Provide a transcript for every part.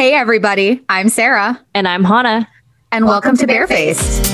Hey, everybody. I'm Sarah. And I'm Hannah. And welcome, welcome to Barefaced.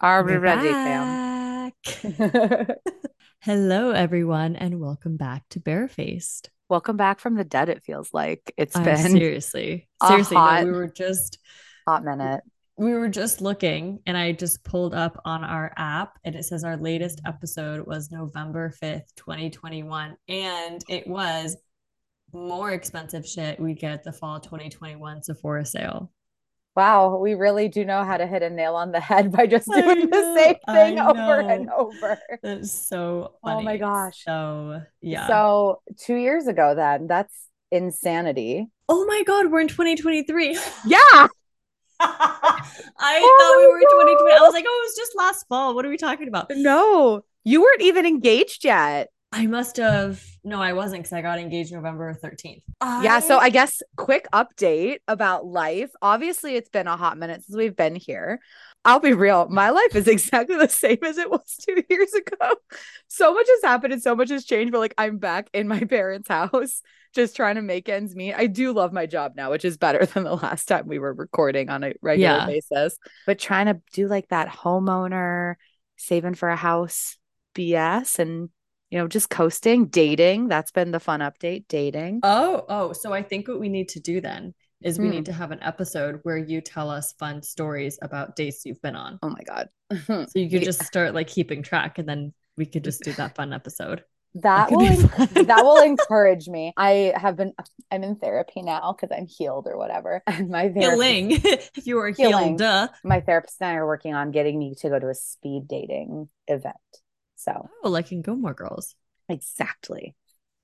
Are we ready, fam? Hello, everyone, and welcome back to Barefaced. Welcome back from the dead. It feels like it's uh, been seriously, seriously. Hot, no, we were just hot minute. We were just looking, and I just pulled up on our app, and it says our latest episode was November fifth, twenty twenty one, and it was more expensive shit we get the fall 2021 Sephora sale. Wow, we really do know how to hit a nail on the head by just doing the same thing over and over. That's so funny. Oh my gosh. So, yeah. So, 2 years ago then, that's insanity. Oh my god, we're in 2023. Yeah. I oh thought we were in 2020. I was like, "Oh, it was just last fall. What are we talking about?" No. You weren't even engaged yet. I must have. No, I wasn't because I got engaged November 13th. I... Yeah. So I guess quick update about life. Obviously, it's been a hot minute since we've been here. I'll be real. My life is exactly the same as it was two years ago. So much has happened and so much has changed. But like, I'm back in my parents' house, just trying to make ends meet. I do love my job now, which is better than the last time we were recording on a regular yeah. basis. But trying to do like that homeowner, saving for a house BS and you know, just coasting, dating. That's been the fun update, dating. Oh, oh. So I think what we need to do then is we need hmm. to have an episode where you tell us fun stories about dates you've been on. Oh my God. so you could just start like keeping track and then we could just do that fun episode. That, that will that will encourage me. I have been I'm in therapy now because I'm healed or whatever. And my healing if you were healing, healed, duh. My therapist and I are working on getting me to go to a speed dating event. So, oh, like in Gilmore Girls. Exactly.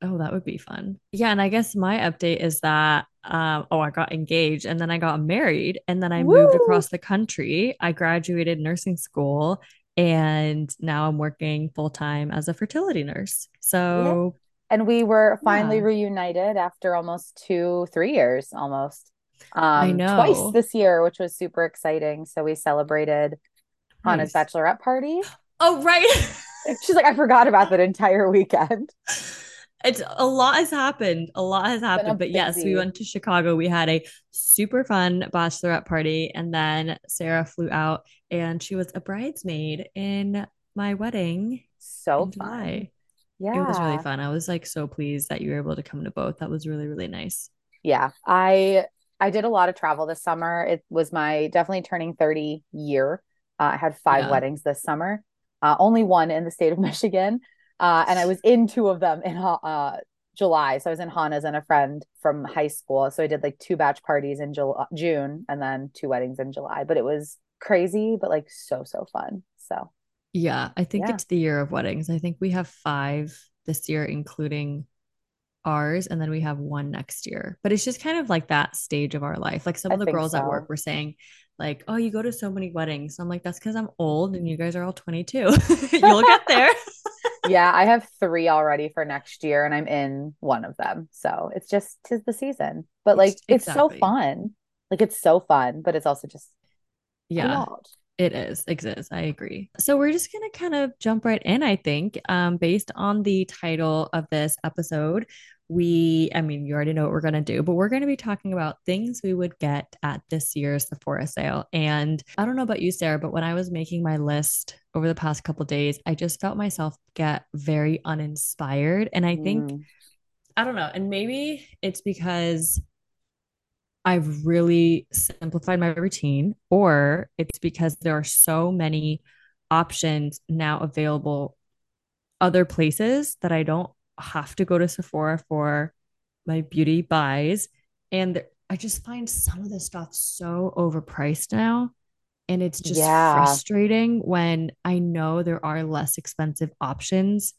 Oh, that would be fun. Yeah. And I guess my update is that, um, oh, I got engaged and then I got married and then I Woo! moved across the country. I graduated nursing school and now I'm working full time as a fertility nurse. So, yeah. and we were finally yeah. reunited after almost two, three years almost. Um, I know twice this year, which was super exciting. So we celebrated nice. on his bachelorette party. Oh, right. She's like, I forgot about that entire weekend. It's a lot has happened. A lot has happened. But yes, we went to Chicago. We had a super fun bachelorette party. And then Sarah flew out and she was a bridesmaid in my wedding. So fun. Yeah. It was really fun. I was like so pleased that you were able to come to both. That was really, really nice. Yeah. I I did a lot of travel this summer. It was my definitely turning 30 year. Uh, I had five yeah. weddings this summer uh, only one in the state of Michigan. Uh, and I was in two of them in uh, July. So I was in Hannah's and a friend from high school. So I did like two batch parties in July, June and then two weddings in July. But it was crazy, but like so, so fun. So yeah, I think yeah. it's the year of weddings. I think we have five this year, including ours, and then we have one next year. But it's just kind of like that stage of our life. Like some of the girls so. at work were saying, like, oh, you go to so many weddings. I'm like, that's because I'm old and you guys are all 22. You'll get there. yeah, I have three already for next year and I'm in one of them. So it's just tis the season. But like it's exactly. so fun. Like it's so fun, but it's also just yeah. It is, exists. I agree. So we're just gonna kind of jump right in, I think. Um, based on the title of this episode, we, I mean, you already know what we're going to do, but we're going to be talking about things we would get at this year's Sephora sale. And I don't know about you, Sarah, but when I was making my list over the past couple days, I just felt myself get very uninspired. And I think, mm. I don't know, and maybe it's because I've really simplified my routine, or it's because there are so many options now available other places that I don't have to go to Sephora for my beauty buys. And I just find some of the stuff so overpriced now. And it's just yeah. frustrating when I know there are less expensive options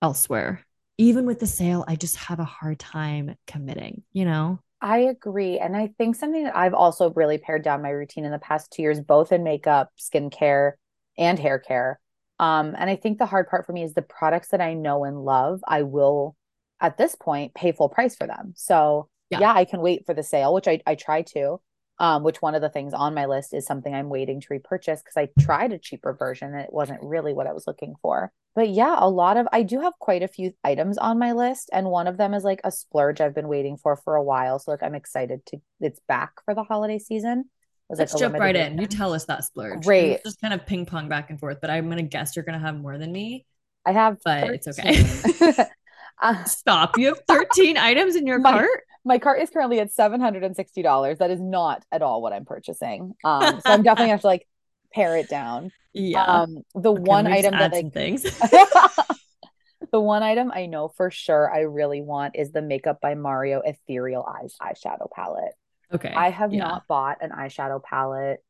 elsewhere. Even with the sale, I just have a hard time committing, you know? I agree. And I think something that I've also really pared down my routine in the past two years, both in makeup, skincare, and hair care, um, and I think the hard part for me is the products that I know and love, I will at this point pay full price for them. So yeah. yeah, I can wait for the sale, which I, I try to. Um, which one of the things on my list is something I'm waiting to repurchase because I tried a cheaper version and it wasn't really what I was looking for. But yeah, a lot of I do have quite a few items on my list, and one of them is like a splurge I've been waiting for for a while. So like I'm excited to it's back for the holiday season. Let's like jump right in. You tell us that splurge. Great. It's Just kind of ping pong back and forth, but I'm gonna guess you're gonna have more than me. I have, but 13. it's okay. uh, Stop. You have 13 items in your my, cart? My cart is currently at $760. That is not at all what I'm purchasing. Um, so I'm definitely gonna have to like pare it down. Yeah. Um, the okay, one item that I things. the one item I know for sure I really want is the Makeup by Mario Ethereal Eyes eyeshadow palette. Okay. I have yeah. not bought an eyeshadow palette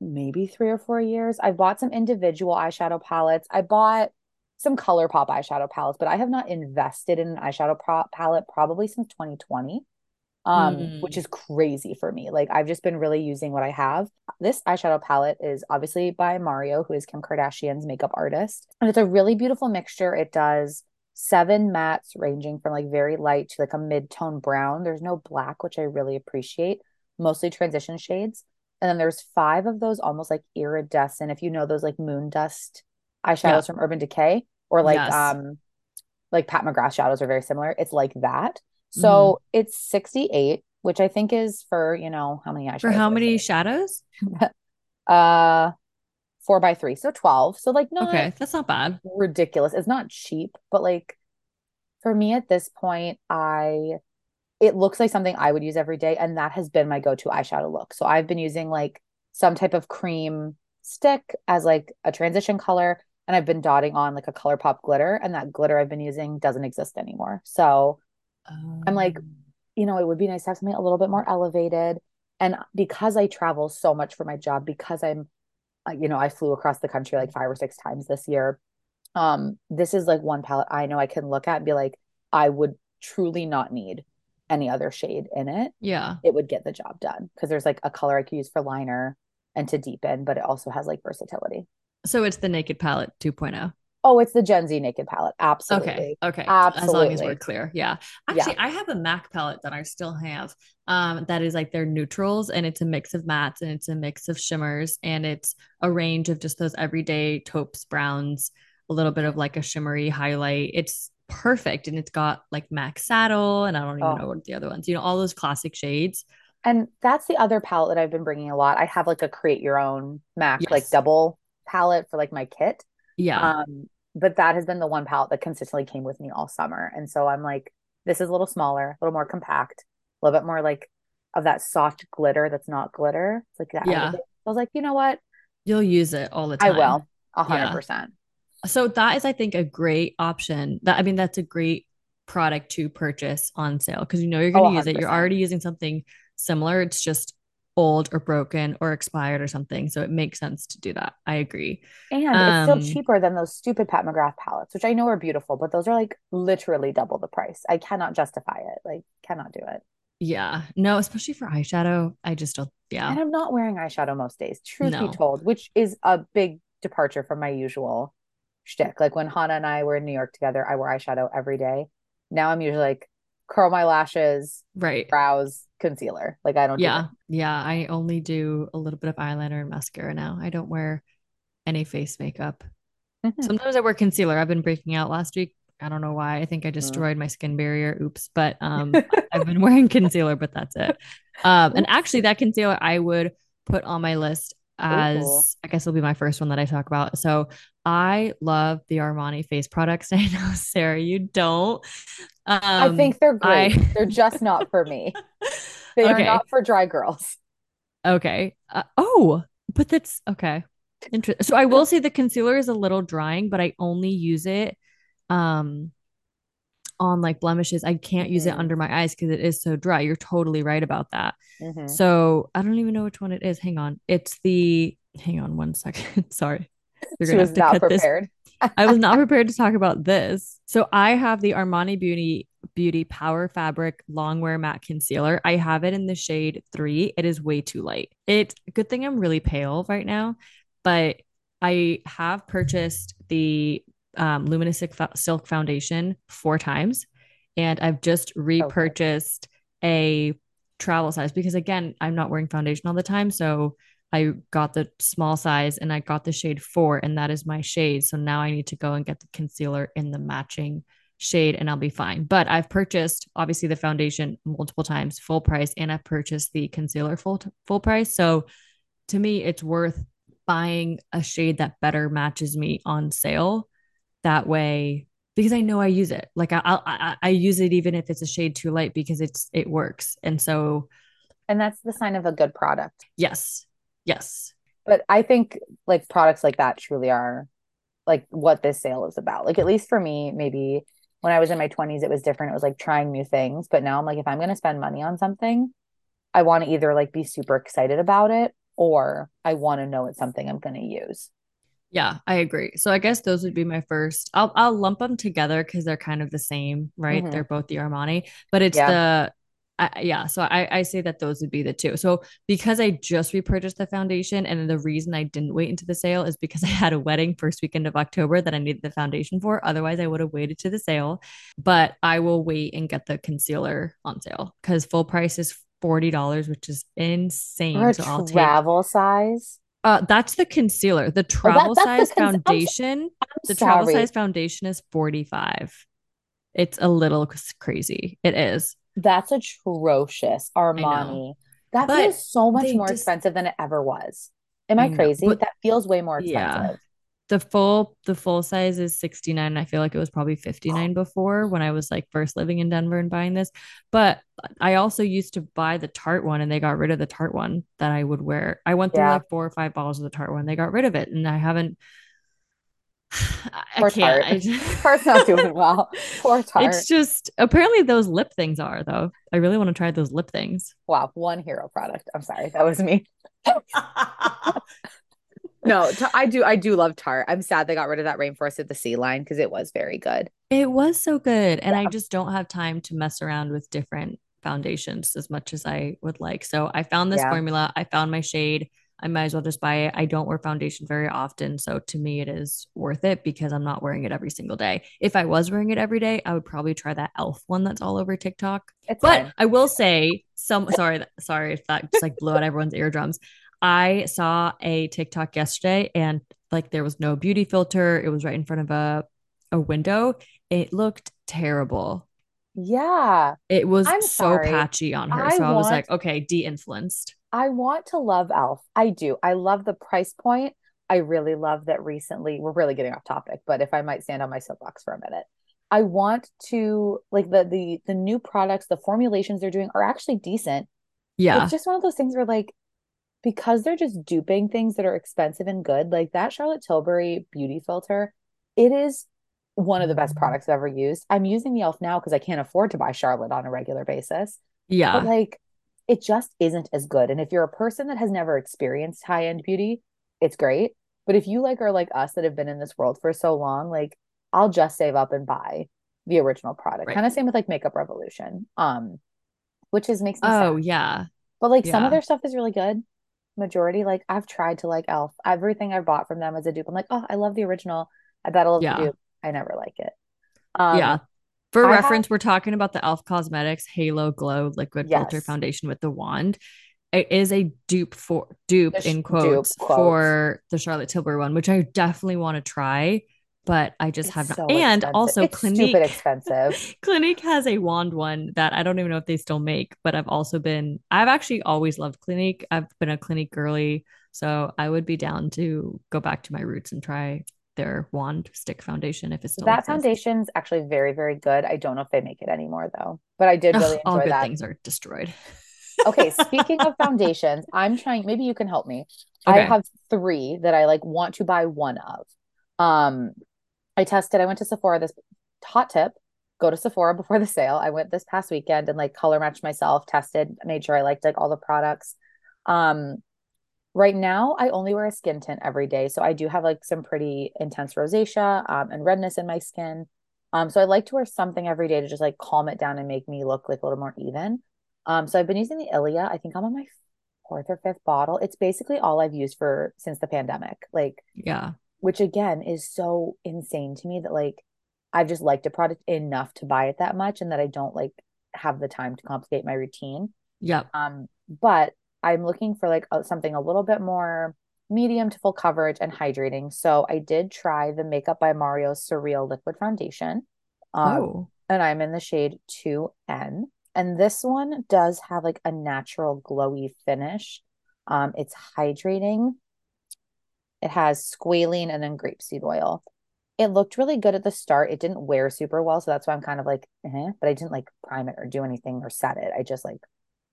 maybe three or four years. I've bought some individual eyeshadow palettes. I bought some ColourPop eyeshadow palettes, but I have not invested in an eyeshadow pro- palette probably since 2020. Um, mm. which is crazy for me. Like I've just been really using what I have. This eyeshadow palette is obviously by Mario, who is Kim Kardashian's makeup artist. And it's a really beautiful mixture. It does seven mattes ranging from like very light to like a mid-tone brown. There's no black, which I really appreciate. Mostly transition shades. And then there's five of those almost like iridescent, if you know those like moon dust eyeshadows yeah. from Urban Decay or like yes. um like Pat McGrath shadows are very similar. It's like that. So mm-hmm. it's 68, which I think is for, you know, how many eyeshadows? For how many shadows? uh four by three. So 12. So like not okay, that's not bad. Ridiculous. It's not cheap, but like for me at this point, I it looks like something I would use every day. And that has been my go-to eyeshadow look. So I've been using like some type of cream stick as like a transition color. And I've been dotting on like a ColourPop glitter. And that glitter I've been using doesn't exist anymore. So um, I'm like, um. you know, it would be nice to have something a little bit more elevated. And because I travel so much for my job, because I'm, uh, you know, I flew across the country like five or six times this year. Um, this is like one palette I know I can look at and be like, I would truly not need any other shade in it, yeah, it would get the job done because there's like a color I could use for liner and to deepen, but it also has like versatility. So it's the Naked Palette 2.0. Oh, it's the Gen Z Naked Palette. Absolutely. Okay. Okay. Absolutely. As long as we're clear. Yeah. Actually, yeah. I have a MAC palette that I still have. Um, that is like their neutrals, and it's a mix of mattes and it's a mix of shimmers, and it's a range of just those everyday taupes, browns, a little bit of like a shimmery highlight. It's perfect. And it's got like Mac Saddle, and I don't even oh. know what the other ones, you know, all those classic shades. And that's the other palette that I've been bringing a lot. I have like a create your own Mac, yes. like double palette for like my kit. Yeah. Um, but that has been the one palette that consistently came with me all summer. And so I'm like, this is a little smaller, a little more compact, a little bit more like of that soft glitter that's not glitter. It's like that. Yeah. I was like, you know what? You'll use it all the time. I will. A hundred percent. So that is, I think, a great option. That I mean, that's a great product to purchase on sale because you know you're going to oh, use it. You're already using something similar. It's just old or broken or expired or something. So it makes sense to do that. I agree. And um, it's still cheaper than those stupid Pat McGrath palettes, which I know are beautiful, but those are like literally double the price. I cannot justify it. Like, cannot do it. Yeah. No, especially for eyeshadow. I just don't. Yeah. And I'm not wearing eyeshadow most days, truth no. be told, which is a big departure from my usual shtick. Like when Hannah and I were in New York together, I wore eyeshadow every day. Now I'm usually like curl my lashes, right, brows, concealer. Like I don't. Yeah, do yeah. I only do a little bit of eyeliner and mascara now. I don't wear any face makeup. Mm-hmm. Sometimes I wear concealer. I've been breaking out last week. I don't know why. I think I mm. destroyed my skin barrier. Oops. But um, I've been wearing concealer, but that's it. Um, and actually, that concealer I would put on my list as cool. I guess it'll be my first one that I talk about. So I love the Armani face products. I know, Sarah, you don't. Um, I think they're great. I... they're just not for me. They okay. are not for dry girls. Okay. Uh, oh, but that's okay. Interesting. So I will say the concealer is a little drying, but I only use it um on like blemishes. I can't mm-hmm. use it mm-hmm. under my eyes because it is so dry. You're totally right about that. Mm-hmm. So I don't even know which one it is. Hang on. It's the hang on one second. Sorry. You're gonna have to cut prepared. this. I was not prepared to talk about this. So I have the Armani Beauty Beauty Power Fabric Longwear Matte Concealer. I have it in the shade three. It is way too light. It good thing I'm really pale right now, but I have purchased the um, Luminous Silk Foundation four times, and I've just repurchased a travel size because again, I'm not wearing foundation all the time. So I got the small size and I got the shade four, and that is my shade. So now I need to go and get the concealer in the matching shade and I'll be fine. But I've purchased obviously the foundation multiple times full price and I've purchased the concealer full full price. So to me it's worth buying a shade that better matches me on sale. That way because I know I use it. Like I I I use it even if it's a shade too light because it's it works. And so and that's the sign of a good product. Yes. Yes. But I think like products like that truly are like what this sale is about. Like at least for me, maybe when I was in my 20s, it was different. It was like trying new things. But now I'm like, if I'm going to spend money on something, I want to either like be super excited about it or I want to know it's something I'm going to use. Yeah, I agree. So I guess those would be my first. I'll I'll lump them together because they're kind of the same, right? Mm-hmm. They're both the Armani, but it's yeah. the I, yeah, so I, I say that those would be the two. So because I just repurchased the foundation, and the reason I didn't wait into the sale is because I had a wedding first weekend of October that I needed the foundation for. Otherwise, I would have waited to the sale. But I will wait and get the concealer on sale because full price is forty dollars, which is insane. For a so I'll travel take, size. Uh, that's the concealer. The travel oh, that, size the con- foundation. I'm, I'm the sorry. travel size foundation is forty five. It's a little crazy. It is. That's atrocious. Armani. That but feels so much more just, expensive than it ever was. Am I, I crazy? that feels way more expensive. Yeah. The full the full size is 69. I feel like it was probably 59 before when I was like first living in Denver and buying this. But I also used to buy the Tarte one and they got rid of the Tarte one that I would wear. I went through yeah. like four or five bottles of the Tarte one. They got rid of it and I haven't Poor I can't. Tarte. I just... Tarte's not doing well. Poor Tarte. It's just apparently those lip things are though. I really want to try those lip things. Wow, one hero product. I'm sorry, that was me. no, t- I do. I do love Tarte. I'm sad they got rid of that Rainforest of the Sea line because it was very good. It was so good, and yeah. I just don't have time to mess around with different foundations as much as I would like. So I found this yeah. formula. I found my shade. I might as well just buy it. I don't wear foundation very often. So to me, it is worth it because I'm not wearing it every single day. If I was wearing it every day, I would probably try that e.l.f. one that's all over TikTok. It's but fine. I will say, some sorry, sorry if that just like blew out everyone's eardrums. I saw a TikTok yesterday and like there was no beauty filter. It was right in front of a, a window. It looked terrible. Yeah. It was I'm so sorry. patchy on her. I so I was like, okay, de influenced. I want to love Elf. I do. I love the price point. I really love that recently we're really getting off topic, but if I might stand on my soapbox for a minute. I want to like the the the new products, the formulations they're doing are actually decent. Yeah. It's just one of those things where like because they're just duping things that are expensive and good, like that Charlotte Tilbury beauty filter, it is one of the best products I've ever used. I'm using the elf now because I can't afford to buy Charlotte on a regular basis. Yeah. But like it just isn't as good. And if you're a person that has never experienced high end beauty, it's great. But if you like are like us that have been in this world for so long, like I'll just save up and buy the original product. Right. Kind of same with like Makeup Revolution, um, which is makes me oh sad. yeah. But like yeah. some of their stuff is really good. Majority, like I've tried to like Elf. Everything I've bought from them as a dupe, I'm like, oh, I love the original. I bet I love yeah. the dupe. I never like it. Um, yeah, for I reference, have... we're talking about the Elf Cosmetics Halo Glow Liquid yes. Filter Foundation with the wand. It is a dupe for dupe the in quotes, dupe, quotes, for the Charlotte Tilbury one, which I definitely want to try, but I just it's have not. So and expensive. also, it's Clinique expensive. Clinique has a wand one that I don't even know if they still make, but I've also been. I've actually always loved Clinique. I've been a Clinique girly, so I would be down to go back to my roots and try their wand stick foundation if it's still that foundation's actually very very good. I don't know if they make it anymore though but i did really Ugh, enjoy all good that. things are destroyed. Okay speaking of foundations i'm trying maybe you can help me. Okay. i have three that i like want to buy one of. Um i tested i went to sephora this hot tip go to sephora before the sale. I went this past weekend and like color matched myself tested made sure i liked like all the products. Um Right now, I only wear a skin tint every day. So I do have like some pretty intense rosacea um, and redness in my skin. Um, so I like to wear something every day to just like calm it down and make me look like a little more even. Um, so I've been using the Ilia. I think I'm on my fourth or fifth bottle. It's basically all I've used for since the pandemic. Like, yeah, which again is so insane to me that like I've just liked a product enough to buy it that much and that I don't like have the time to complicate my routine. Yeah. Um, but I'm looking for like something a little bit more medium to full coverage and hydrating. So I did try the Makeup by Mario Surreal Liquid Foundation. Um, oh. And I'm in the shade 2N. And this one does have like a natural glowy finish. Um, it's hydrating. It has squalene and then grapeseed oil. It looked really good at the start. It didn't wear super well, so that's why I'm kind of like, eh, but I didn't like prime it or do anything or set it. I just like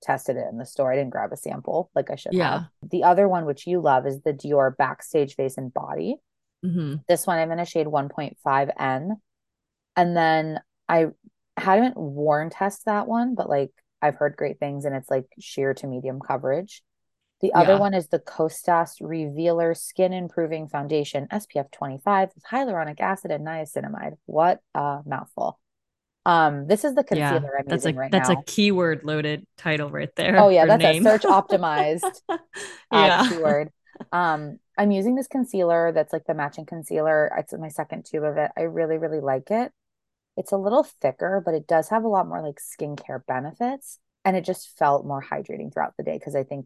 tested it in the store. I didn't grab a sample like I should Yeah. have. The other one, which you love, is the Dior Backstage Face and Body. hmm This one I'm in a shade 1.5N. And then I hadn't worn test that one, but like I've heard great things and it's like sheer to medium coverage. The other Yeah. one is the Kosas Revealer Skin Improving Foundation SPF 25 with hyaluronic acid and niacinamide. What a mouthful. Um, this is the Yeah. concealer I'm That's using a right that's now. a keyword loaded title right there. Oh yeah, that's name. a search optimized uh, yeah. keyword. Um, I'm using this concealer that's like the matching concealer. It's my second tube of it. I really, really like it. It's a little thicker, but it does have a lot more like skincare benefits. And it just felt more hydrating throughout the day because I think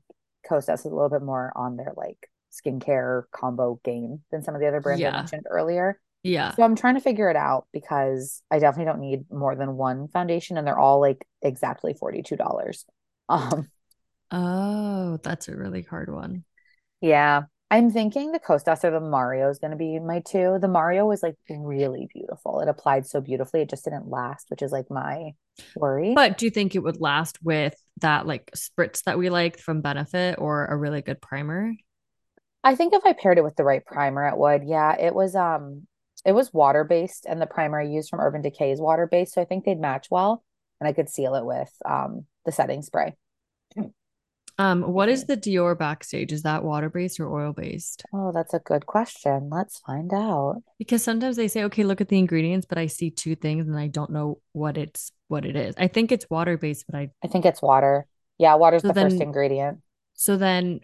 Kosas is a little bit more on their like skincare combo game than some of the other brands Yeah. I mentioned earlier. Yeah. So I'm trying to figure it out because I definitely don't need more than one foundation and they're all like exactly $42. Um, Oh, that's a really hard one. Yeah. I'm thinking the Kosas or the Mario is going to be my two. The Mario was like really beautiful. It applied so beautifully. It just didn't last, which is like my worry. But do you think it would last with that like spritz that we like from Benefit or a really good primer? I think if I paired it with the right primer, it would. Yeah, it was um it was water-based and the primer I used from Urban Decay is water-based, so I think they'd match well and I could seal it with um the setting spray. Um, what is the Dior backstage? Is that water based or oil based? Oh, that's a good question. Let's find out. Because sometimes they say, okay, look at the ingredients, but I see two things and I don't know what it's what it is. I think it's water based, but I I think it's water. Yeah, water's So the first ingredient. so then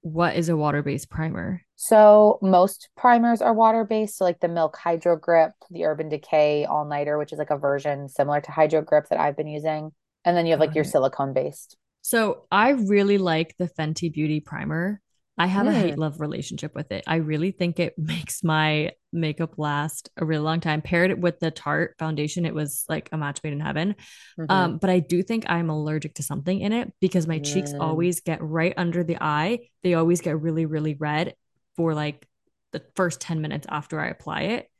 what is a water based primer? So most primers are water based. So like the Milk Hydro Grip, the Urban Decay All Nighter, which is like a version similar to Hydro Grip that I've been using. And then you have like your silicone based. So I really like the Fenty Beauty primer. I have a Mm. hate love relationship with it. I really think it makes my makeup last a really long time. Paired it with the Tarte foundation, it was like a match made in heaven. Mhm. Um, but I do think I'm allergic to something in it because my cheeks Mm. always get right under the eye. They always get really, really red for like the first 10 minutes after I apply it.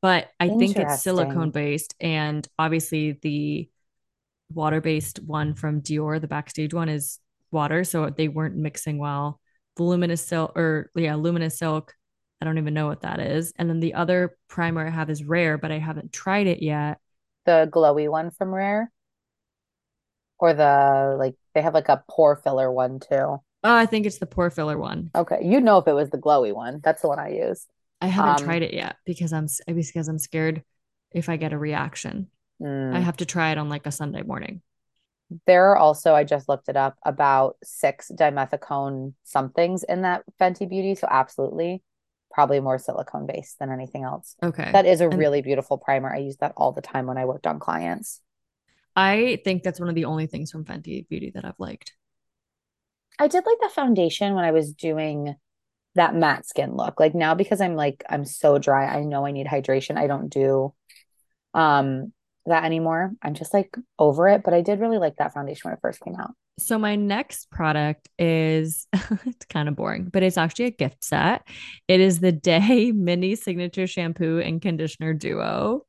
But I think it's silicone based. And obviously, the water based one from Dior, the backstage one, is water. So they weren't mixing well. The luminous silk, or yeah, luminous silk. I don't even know what that is. And then the other primer I have is rare, but I haven't tried it yet. the glowy one from Rare. Or the like they have like a pore filler one too. Oh, I think it's the pore filler one. Okay. You'd know if it was the glowy one. That's the one I use. I haven't Um, tried it yet because I'm because I'm scared if I get a reaction. Mm. I have to try it on like a Sunday morning. There are also, I just looked it up, about six dimethicone somethings in that Fenty Beauty. So absolutely, probably more silicone based than anything else. Okay. That is a And really beautiful primer. I use that all the time when I worked on clients. I think that's one of the only things from Fenty Beauty that I've liked. I did like the foundation when I was doing that matte skin look. Like now because I'm like I'm so dry, I know I need hydration. I don't do um that anymore. I'm just like over it, but I did really like that foundation when it first came out. So my next product is it's kind of boring, but it's actually a gift set. It is the Dae Mini Signature Shampoo and Conditioner Duo.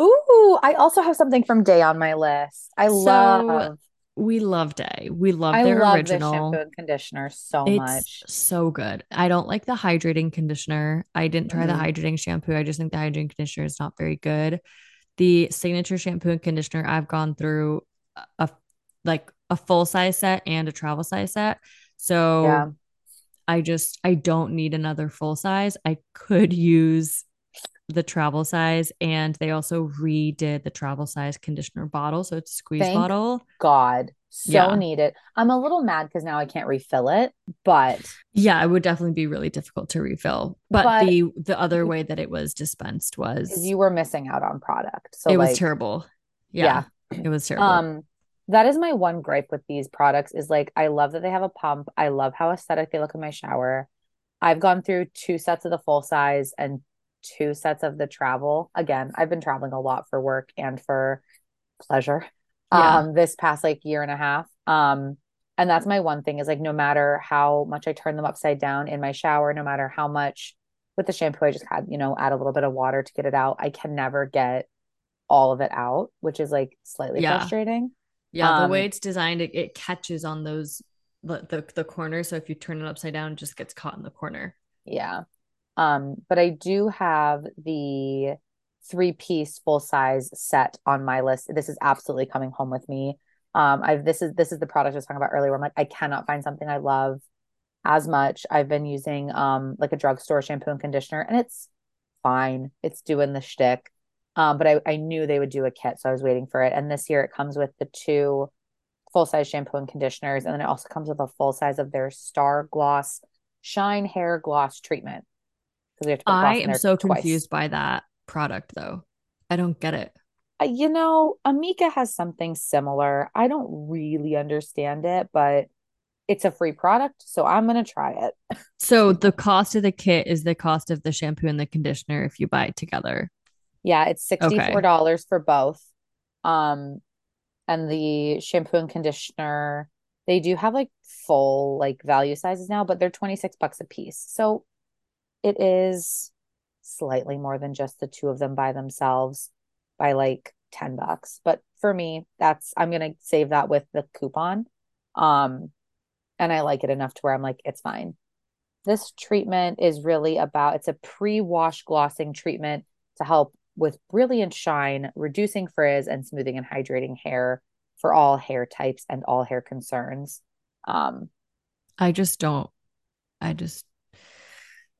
Ooh, I also have something from Dae on my list. I So, love We love Dae. We love I their love original. shampoo and conditioner so It's much. so good. I don't like the hydrating conditioner. I didn't try the Mhm. hydrating shampoo. I just think the hydrating conditioner is not very good. The signature shampoo and conditioner, I've gone through a, a- like a full size set and a travel size set. So Yeah. I just I don't need another full size. I could use the travel size and they also redid the travel size conditioner bottle. So it's a squeeze Thank bottle. God, so Yeah. needed. I'm a little mad because now I can't refill it, but Yeah, it would definitely be really difficult to refill. But, But- the the other way that it was dispensed was you were missing out on product. So it was terrible. yeah. Yeah. It was terrible. Um, that is my one gripe with these products is like I love that they have a pump. I love how aesthetic they look in my shower. I've gone through two sets of the full size and two sets of the travel. Again, I've been traveling a lot for work and for pleasure. Yeah. Um, this past like year and a half. Um, and that's my one thing is like no matter how much I turn them upside down in my shower, no matter how much with the shampoo, I just had, you know, add a little bit of water to get it out. I can never get all of it out, which is like slightly yeah. frustrating. Yeah, um, the way it's designed, it, it catches on those the, the the corner. So if you turn it upside down, it just gets caught in the corner. Yeah. Um, but I do have the three piece full size set on my list. This is absolutely coming home with me. Um, I've this is this is the product I was talking about earlier. Where I'm like, I cannot find something I love as much. I've been using um like a drugstore shampoo and conditioner, and it's fine. It's doing the shtick. Um, but I, I knew they would do a kit, so I was waiting for it. And this year it comes with the two full size shampoo and conditioners, and then it also comes with a full size of their Star Gloss Shine Hair Gloss treatment. Because I am so twice. confused by that product, though. I don't get it. Uh, you know, Amika has something similar. I don't really understand it, but it's a free product, so I'm gonna try it. so the cost of the kit is the cost of the shampoo and the conditioner if you buy it together. Yeah, it's $64 okay. for both. Um and the shampoo and conditioner, they do have like full like value sizes now, but they're 26 bucks a piece. So it is slightly more than just the two of them by themselves by like 10 bucks. But for me, that's I'm going to save that with the coupon. Um and I like it enough to where I'm like it's fine. This treatment is really about it's a pre-wash glossing treatment to help with brilliant shine, reducing frizz and smoothing and hydrating hair for all hair types and all hair concerns. Um, I just don't. I just.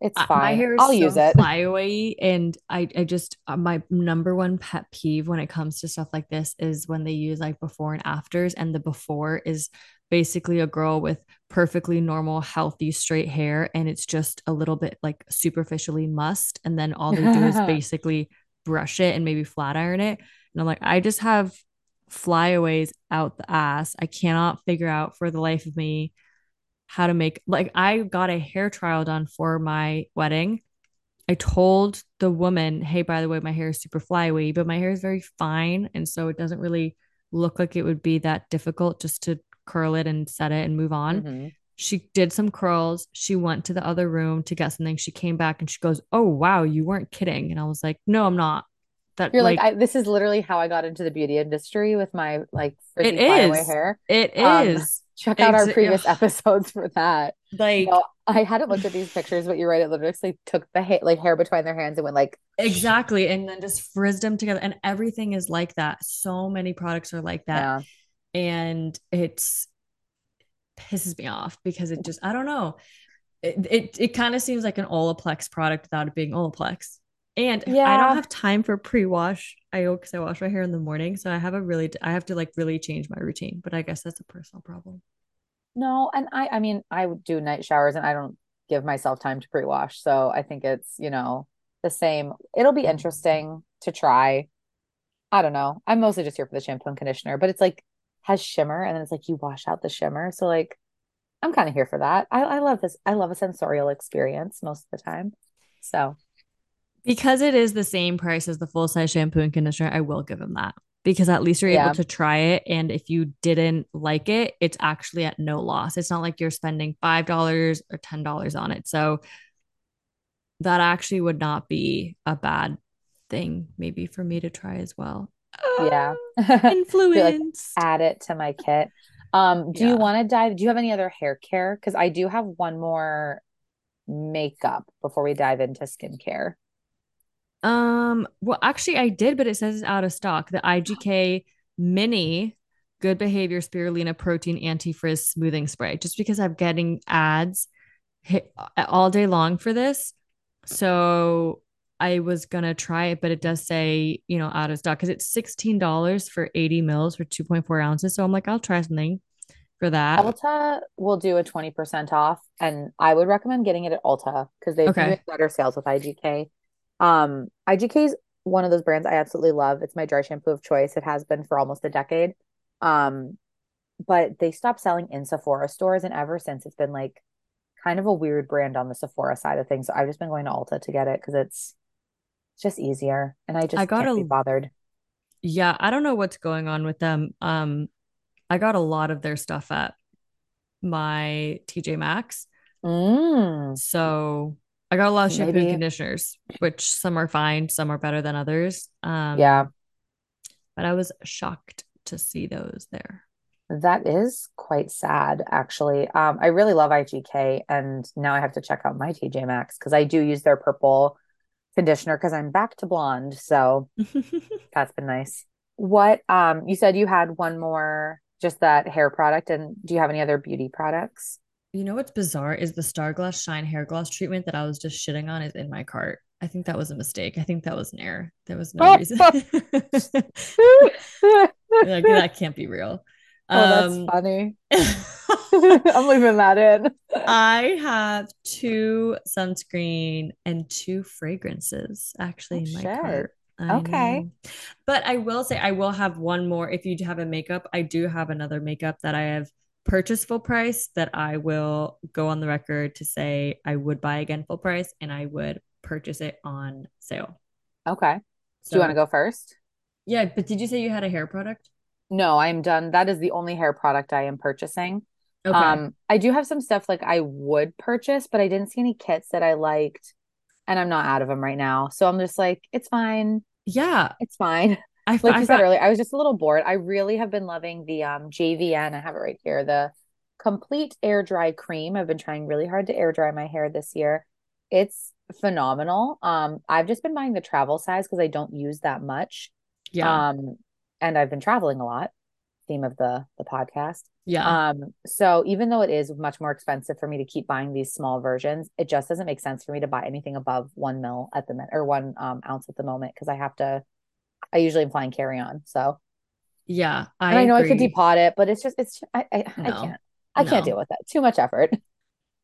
It's fine. My hair is I'll so use it. Flyaway, and I, I just uh, my number one pet peeve when it comes to stuff like this is when they use like before and afters, and the before is basically a girl with perfectly normal, healthy, straight hair, and it's just a little bit like superficially mussed, and then all they do is basically brush it and maybe flat iron it. And I'm like, I just have flyaways out the ass. I cannot figure out for the life of me how to make like I got a hair trial done for my wedding. I told the woman, hey, by the way, my hair is super flyaway, but my hair is very fine. And so it doesn't really look like it would be that difficult just to curl it and set it and move on. Mm-hmm. She did some curls. She went to the other room to get something. She came back and she goes, "Oh wow, you weren't kidding." And I was like, "No, I'm not." That you're like, like I, this is literally how I got into the beauty industry with my like frizzy flyaway hair. It um, is. Check out Ex- our previous episodes for that. Like you know, I hadn't looked at these pictures, but you're right. It literally like, took the ha- like hair between their hands and went like exactly, and then just frizzed them together. And everything is like that. So many products are like that, yeah. and it's pisses me off because it just I don't know. It it, it kind of seems like an Olaplex product without it being Olaplex. And yeah. I don't have time for pre-wash. I because I wash my hair in the morning, so I have a really I have to like really change my routine. But I guess that's a personal problem. No, and I I mean I do night showers and I don't give myself time to pre-wash, so I think it's you know the same. It'll be interesting to try. I don't know. I'm mostly just here for the shampoo and conditioner, but it's like has shimmer and then it's like you wash out the shimmer. So like I'm kind of here for that. I, I love this. I love a sensorial experience most of the time. So because it is the same price as the full size shampoo and conditioner, I will give them that because at least you're yeah. able to try it. And if you didn't like it, it's actually at no loss. It's not like you're spending $5 or $10 on it. So that actually would not be a bad thing, maybe for me to try as well yeah influence like, add it to my kit um do yeah. you want to dive do you have any other hair care because i do have one more makeup before we dive into skincare um well actually i did but it says it's out of stock the igk mini good behavior spirulina protein anti-frizz smoothing spray just because i'm getting ads all day long for this so I was gonna try it, but it does say, you know, out of stock because it's $16 for 80 mils for 2.4 ounces. So I'm like, I'll try something for that. Ulta will do a 20% off, and I would recommend getting it at Ulta because they okay. do better sales with IGK. Um, IGK is one of those brands I absolutely love. It's my dry shampoo of choice. It has been for almost a decade. Um, but they stopped selling in Sephora stores, and ever since it's been like kind of a weird brand on the Sephora side of things. So I've just been going to Ulta to get it because it's just easier, and I just I got can't a, be bothered. Yeah, I don't know what's going on with them. Um, I got a lot of their stuff at my TJ Maxx. Mm. So I got a lot of shampoo Maybe. and conditioners, which some are fine, some are better than others. Um, yeah. But I was shocked to see those there. That is quite sad, actually. Um, I really love IGK, and now I have to check out my TJ Maxx because I do use their purple conditioner because I'm back to blonde. So that's been nice. What um you said you had one more just that hair product and do you have any other beauty products? You know what's bizarre is the Star Gloss Shine hair gloss treatment that I was just shitting on is in my cart. I think that was a mistake. I think that was an error. There was no reason. like that can't be real. Oh, that's um, funny. I'm leaving that in. I have two sunscreen and two fragrances actually oh, in my shit. cart. I okay. Know. But I will say I will have one more. If you have a makeup, I do have another makeup that I have purchased full price that I will go on the record to say I would buy again full price and I would purchase it on sale. Okay. So, do you want to go first? Yeah, but did you say you had a hair product? No, I'm done. That is the only hair product I am purchasing. Okay. Um, I do have some stuff like I would purchase, but I didn't see any kits that I liked, and I'm not out of them right now. So I'm just like, it's fine. Yeah, it's fine. I, like I, you said earlier, I was just a little bored. I really have been loving the um JVN. I have it right here. The complete air dry cream. I've been trying really hard to air dry my hair this year. It's phenomenal. Um, I've just been buying the travel size because I don't use that much. Yeah. Um, and I've been traveling a lot. Theme of the the podcast. Yeah. Um, so even though it is much more expensive for me to keep buying these small versions, it just doesn't make sense for me to buy anything above one mil at the minute or one um, ounce at the moment because I have to. I usually am flying carry on, so yeah, I, I know agree. I could depot it, but it's just it's I I, no, I can't I no. can't deal with that. Too much effort.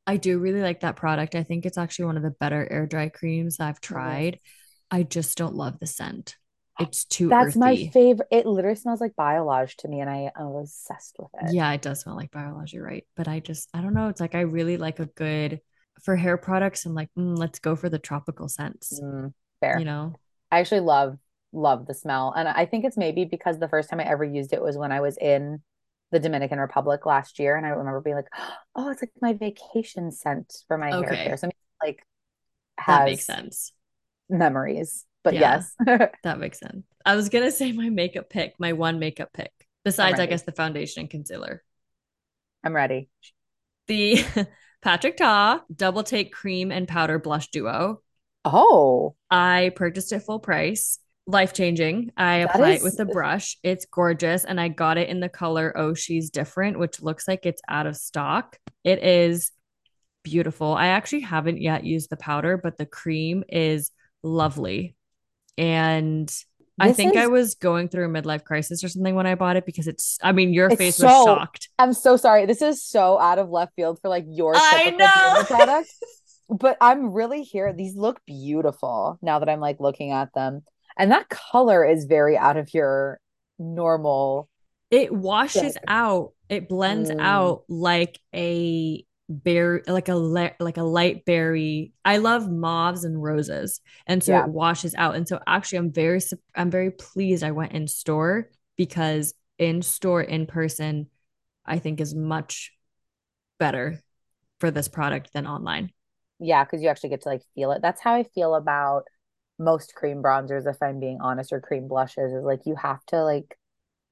I do really like that product. I think it's actually one of the better air dry creams I've tried. Mm-hmm. I just don't love the scent. It's too That's earthy. my favorite. It literally smells like Biolage to me, and I am obsessed with it. Yeah, it does smell like Biolage. You're right, but I just I don't know. It's like I really like a good for hair products. I'm like, mm, let's go for the tropical scents. Mm, fair, you know. I actually love love the smell, and I think it's maybe because the first time I ever used it was when I was in the Dominican Republic last year, and I remember being like, "Oh, it's like my vacation scent for my okay. hair care." So like, that makes sense. Memories but yeah, yes, that makes sense. I was gonna say my makeup pick, my one makeup pick, besides I guess the foundation and concealer. I'm ready. The Patrick Ta Double Take Cream and Powder Blush Duo. Oh, I purchased it full price. Life changing. I apply is... it with the brush. It's gorgeous. And I got it in the color Oh She's Different, which looks like it's out of stock. It is beautiful. I actually haven't yet used the powder, but the cream is lovely. And this I think is, I was going through a midlife crisis or something when I bought it because it's, I mean, your face so, was shocked. I'm so sorry. This is so out of left field for like your typical product. but I'm really here. These look beautiful now that I'm like looking at them. And that color is very out of your normal. It washes out, it blends mm. out like a berry like a le- like a light berry i love mauves and roses and so yeah. it washes out and so actually i'm very i'm very pleased i went in store because in store in person i think is much better for this product than online yeah because you actually get to like feel it that's how i feel about most cream bronzers if i'm being honest or cream blushes is like you have to like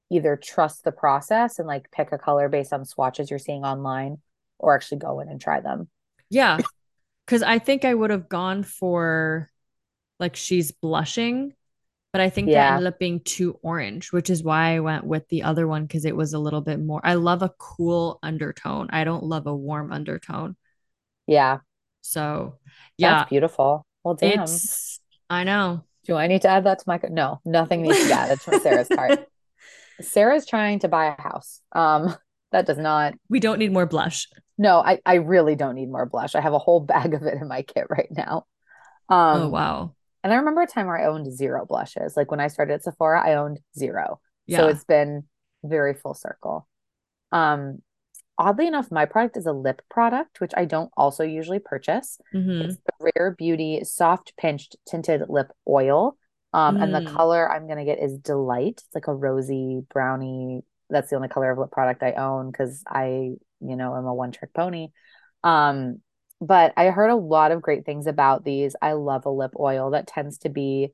either trust the process and like pick a color based on swatches you're seeing online or actually go in and try them. Yeah. Cause I think I would have gone for like she's blushing, but I think yeah. that ended up being too orange, which is why I went with the other one because it was a little bit more. I love a cool undertone. I don't love a warm undertone. Yeah. So yeah. That's beautiful. Well, damn. It's, I know. Do I need to add that to my no? Nothing needs to be added to Sarah's cart. Sarah's trying to buy a house. Um, that does not. We don't need more blush. No, I, I really don't need more blush. I have a whole bag of it in my kit right now. Um, oh wow. And I remember a time where I owned zero blushes. Like when I started at Sephora, I owned zero. Yeah. So it's been very full circle. Um, oddly enough, my product is a lip product, which I don't also usually purchase. Mhm. It's the Rare Beauty Soft Pinched Tinted Lip Oil. Um, and the Mm. color I'm gonna get is Delight. It's like a rosy brownie. That's the only color of lip product I own because I, you know, am a one trick pony. Um, but I heard a lot of great things about these. I love a lip oil that tends to be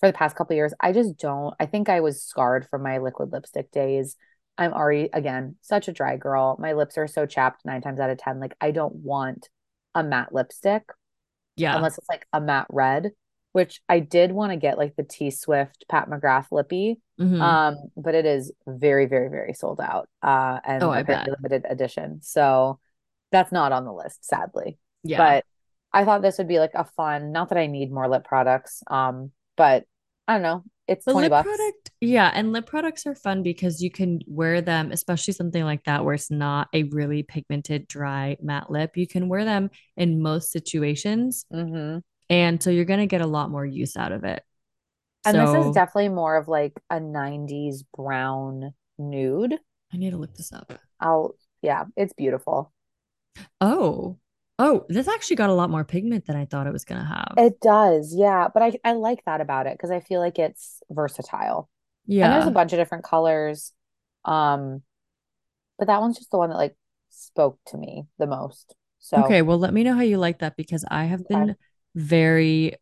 for the past couple years. I just don't. I think I was scarred from my liquid lipstick days. I'm already, again, such a dry girl. My lips are so chapped nine times out of 10. Like, I don't want a matte lipstick Yeah. unless it's like a matte red, which I did want to get like the T Swift Pat McGrath lippy. Mhm. Um, but it is very, very, very sold out. Uh, and Oh, I apparently bet. limited edition. So that's not on the list, sadly. yeah. But I thought this would be like a fun, not that I need more lip products. Um, but I don't know. It's The 20 lip bucks. product, yeah, and lip products are fun because you can wear them, especially something like that where it's not a really pigmented, dry, matte lip. You can wear them in most situations, hmm and so you're gonna get a lot more use out of it. And this is definitely more of like a 90s brown nude. I need to look this up. I'll, yeah, it's beautiful. Oh, oh, this actually got a lot more pigment than I thought it was gonna have. It does, yeah. But I, I like that about it because I feel like it's versatile. Yeah. And there's a bunch of different colors. Um, but that one's just the one that like spoke to me the most. So Okay, well, let me know how you like that because I have Okay. been very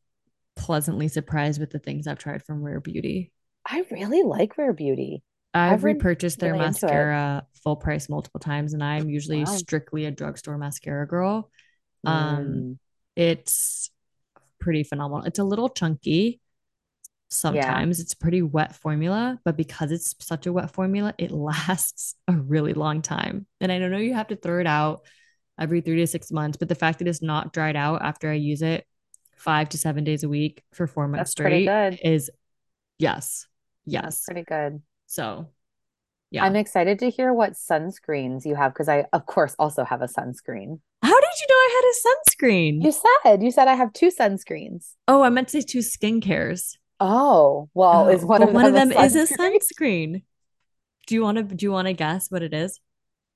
pleasantly surprised with the things I've tried from Rare Beauty. I really like Rare Beauty. I've I've repurchased their mascara full price multiple times, and I'm usually Wow. strictly a drugstore mascara girl. Um, Mm, it's pretty phenomenal. It's a little chunky sometimes. It's a pretty wet formula, but because it's such a wet formula, it lasts a really long time. And I don't know you have to throw it out every three to six months, but the fact that it's not dried out after I use it five to seven days a week for four months That's straight is yes, That's yes. pretty good. So yeah. I'm excited to hear what sunscreens you have because I, of course, also have a sunscreen. Did you know I had a sunscreen? You said, you said I have two sunscreens. Oh, I meant to say two skincares. Oh, well, is Oh, one well, of one of them them a is a sunscreen? Do you want to do you want to guess what it is?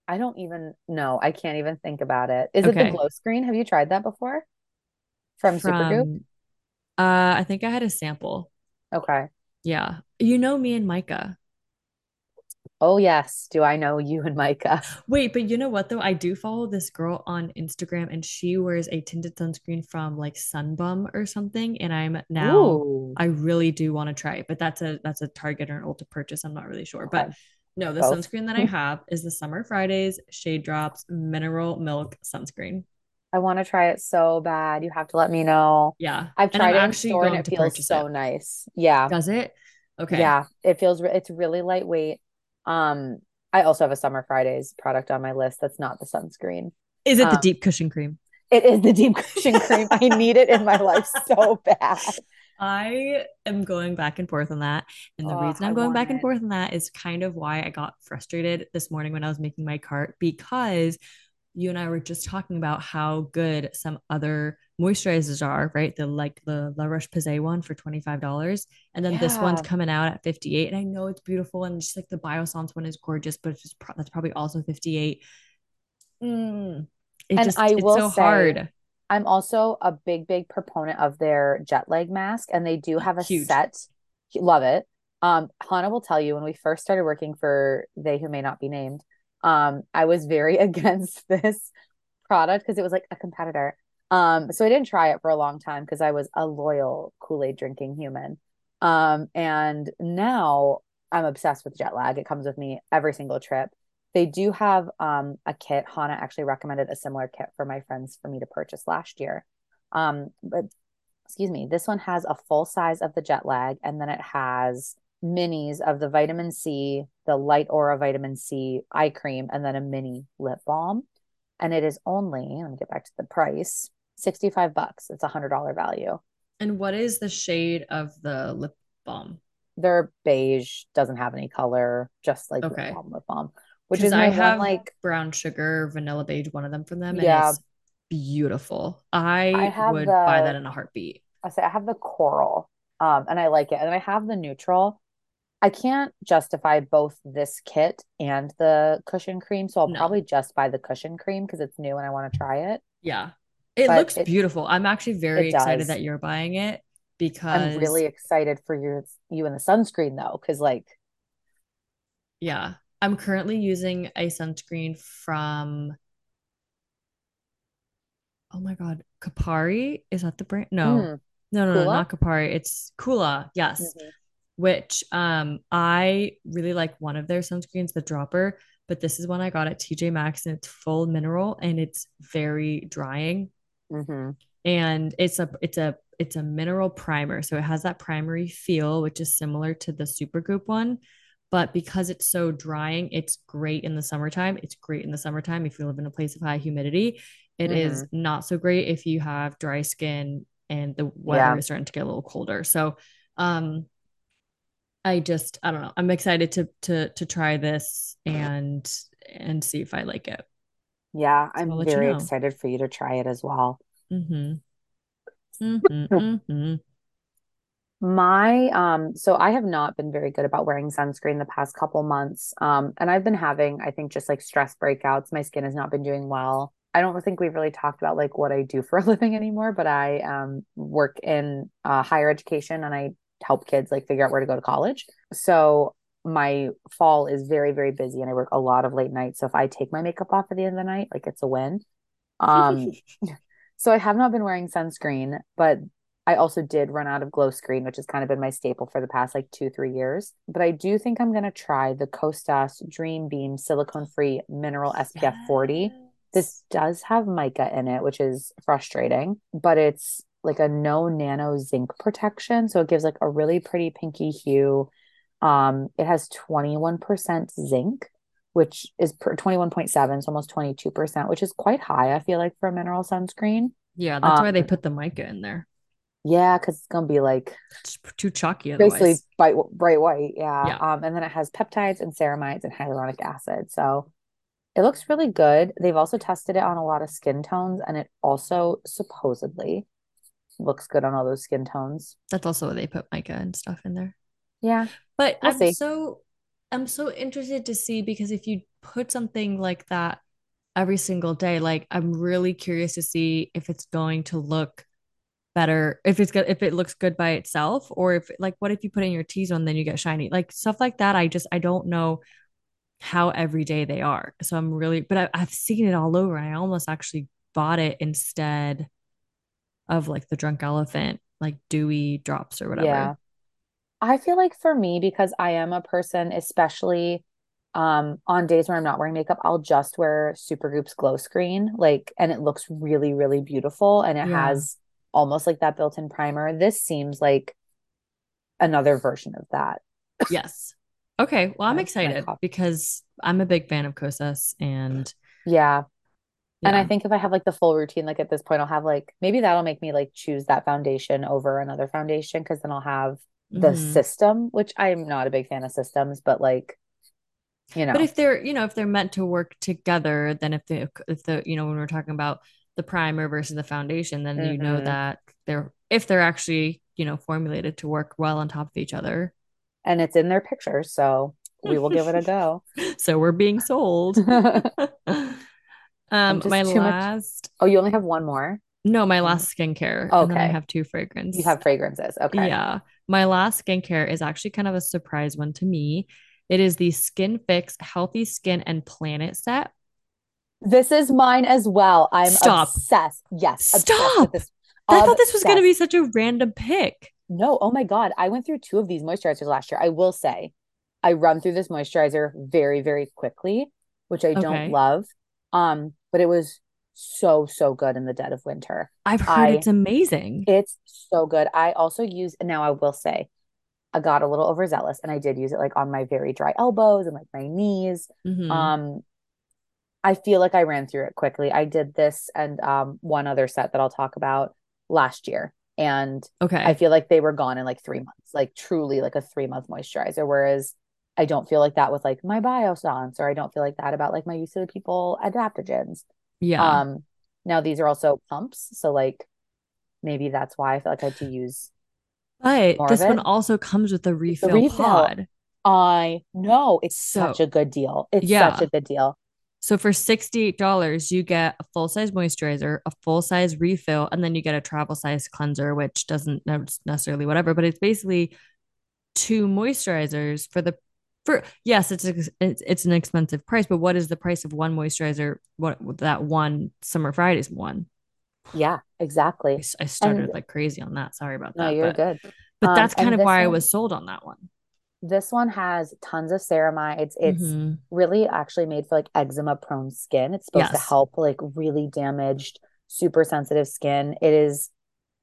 I don't even know. I can't even think about it. Is it the glow screen? Have you tried that before? From Supergoop? From uh I think I had a sample. Okay. Yeah. You know me and mica. Oh, yes. Do I know you and mica? Wait, but you know what though? I do follow this girl on Instagram and she wears a tinted sunscreen from like Sunbum or something. And I'm now Ooh. I really do want to try it, but that's a that's a Target or an Ulta purchase. I'm not really sure. But no, the Both. sunscreen that I have is the Summer Fridays Shade Drops Mineral Milk Sunscreen. I want to try it so bad. You have to let me know. Yeah. I've tried it actually store and it feels so it. nice. Yeah. Does it? Okay. Yeah. It feels, re- it's really lightweight. Um, I also have a Summer Fridays product on my list that's not the sunscreen. Is it the Um, deep cushion cream? It is the deep cushion cream. I need it in my life so bad. I am going back and forth on that. And the Oh, reason I I'm going want back and forth on that is kind of why I got frustrated this morning when I was making my cart because you and I were just talking about how good some other moisturizers are, right? The like the La Roche-Posay one for $25. And then this one's coming out at 58. And I know it's beautiful and just like the Biossance one is gorgeous, but it's just pro- that's probably also 58. Mm, it And just I it's will so say, hard. I'm also a big, big proponent of their jet lag mask, and they do have a Huge. set. Love it. Um, Hannah will tell you when we first started working for They Who May Not Be Named, um, I was very against this product because it was like a competitor. Um, so I didn't try it for a long time because I was a loyal Kool-Aid drinking human. Um, and now I'm obsessed with jet lag. It comes with me every single trip. They do have um a kit. Hannah actually recommended a similar kit for my friends for me to purchase last year. Um, but excuse me, this one has a full size of the jet lag, and then it has minis of the vitamin C, the light aura vitamin C eye cream, and then a mini lip balm. And it is only, let me get back to the price, 65 bucks. It's a hundred dollar value. And what is the shade of the lip balm? They're beige, doesn't have any color, just like Okay. lip balm, lip balm, which is I one have like brown sugar, vanilla beige, one of them from them, and Yeah. it's beautiful. I, I would buy that in a heartbeat. I say I have the coral, um, and I like it, and I have the neutral. I can't justify both this kit and the cushion cream, so I'll No. probably just buy the cushion cream because it's new and I want to try it. Yeah. It But looks it- beautiful. I'm actually very excited does. that you're buying it because I'm really excited for your you and the sunscreen though, because like yeah. I'm currently using a sunscreen from oh my God, Kopari. Is that the brand? No. mm, No, no, no, not Kopari. It's Coola. Yes. mhm. Which um I really like one of their sunscreens, the dropper, but this is one I got at TJ Maxx and it's full mineral and it's very drying Mhm. and it's a it's a it's a mineral primer. So it has that primary feel which is similar to the Supergoop one, but because it's so drying, it's great in the summertime. It's great in the summertime if you live in a place of high humidity. It is not so great if you have dry skin and the weather Yeah. is starting to get a little colder. So um I just I don't know. I'm excited to to to try this and and see if I like it. Yeah, I'll I'm let you very know. excited for you to try it as well. Mm-hmm. Mm-hmm. Mm-hmm. My um so I have not been very good about wearing sunscreen the past couple months. Um and I've been having I think just like stress breakouts. My skin has not been doing well. I don't think we've really talked about like what I do for a living anymore, but I um work in uh, higher education and I help kids like figure out where to go to college. So my fall is very very busy and I work a lot of late nights. So if I take my makeup off at the end of the night, like it's a win. Um so I have not been wearing sunscreen, but I also did run out of glow screen, which has kind of been my staple for the past like two, three years. But I do think I'm going to try the Kosas Dream Beam silicone free mineral SPF 40. This does have mica in it, which is frustrating, but it's like a no nano zinc protection. So it gives like a really pretty pinky hue. Um, it has 21% zinc, which is per 21.7, so almost 22%, which is quite high, I feel like, for a mineral sunscreen. Yeah, that's why they Um, put the mica in there. Yeah, because it's gonna be like It's too chalky basically bright, bright white. Yeah. Yeah. Um, and then it has peptides and ceramides and hyaluronic acid. So it looks really good. They've also tested it on a lot of skin tones, and it also supposedly looks good on all those skin tones. That's also why they put mica and stuff in there. Yeah. But We'll I'm see. so I'm so interested to see because if you put something like that every single day, like I'm really curious to see if it's going to look better, if it's good, if it looks good by itself, or if like what if you put in your T zone, then you get shiny, like stuff like that. I just I don't know how everyday they are. So I'm really, but I, I've seen it all over. And I almost actually bought it instead of like the drunk elephant, like dewy drops or whatever. Yeah. I feel like for me, because I am a person, especially um on days when I'm not wearing makeup, I'll just wear Supergoop's glow screen, like, and it looks really, really beautiful, and it Yeah. has almost like that built-in primer. This seems like another version of that. Yes. Okay. Well, I'm excited because I'm a big fan of Kosas and Yeah. And I think if I have like the full routine, like at this point, I'll have like maybe that'll make me like choose that foundation over another foundation because then I'll have the Mhm. system, which I'm not a big fan of systems, but like, you know, But if they're, you know, if they're meant to work together, then if the if the, you know, when we're talking about the primer versus the foundation, then you know Mhm. that they're if they're actually, you know, formulated to work well on top of each other. and it's in their pictures, so we will give it a go. So we're being sold. Um, my too much- last Oh, you only have one more? no, my last skincare. And then I have two fragrances. You have fragrances. Okay. Yeah. My last skincare is actually kind of a surprise one to me. It is the Skin Fix Healthy Skin and Planet set. This is mine as well. I'm Stop. obsessed. Yes, Stop. this. I thought this was going to be such a random pick. No, oh my God. I went through two of these moisturizers last year. I will say I run through this moisturizer very, very quickly, which I Okay. don't love. Um, but it was so, so good in the dead of winter. I've heard I- it's amazing. It's so good. I also use, now I will say, I got a little overzealous and I did use it like on my very dry elbows and like my knees. Mhm. Um, I feel like I ran through it quickly. I did this and um one other set that I'll talk about last year. And okay. I feel like they were gone in like three months, like truly like a three month moisturizer. Whereas I don't feel like that with like my Biossance, or I don't feel like that about like my Youth To The People adaptogens. yeah. Um, now these are also pumps, so like maybe that's why I feel like I had to use. But this one also comes with a refill, refill, pod. I know it's so, such a good deal. It's yeah. such a good deal. So for $68, you get a full size moisturizer, a full size refill, and then you get a travel size cleanser, which doesn't necessarily whatever, but it's basically two moisturizers for the for yes, it's it's it's an expensive price, but what is the price of one moisturizer? What that one summer Fridays one? Yeah, exactly. I, I started and, like crazy on that. Sorry about that. No, you're but, good. But um, that's kind of why one, I was sold on that one. This one has tons of ceramides. It's mm-hmm. really actually made for like eczema prone skin. It's supposed yes. to help like really damaged, super sensitive skin. It is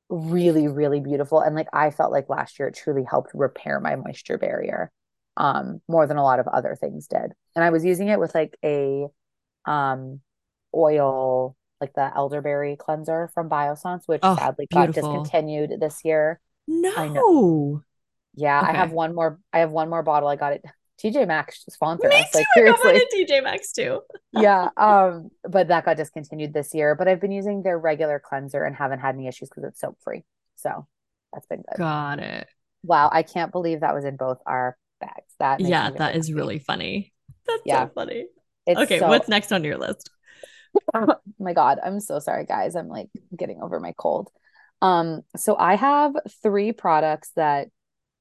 really, really beautiful. And like I felt like last year it truly helped repair my moisture barrier um more than a lot of other things did. And I was using it with like a um oil like the elderberry cleanser from Biossance, which oh, sadly beautiful. got discontinued this year. No. I. Yeah, okay. I have one more. I have one more bottle. I got it. TJ Maxx sponsored Me us. Too. Like seriously, I got TJ Maxx too. yeah, um, but that got discontinued this year. But I've been using their regular cleanser and haven't had any issues because it's soap free. So that's been good. Got it. Wow, I can't believe that was in both our bags. That yeah, that is really funny. That's yeah. so funny. It's okay, so... what's next on your list? oh my god, I'm so sorry, guys. I'm like getting over my cold. Um, so I have three products that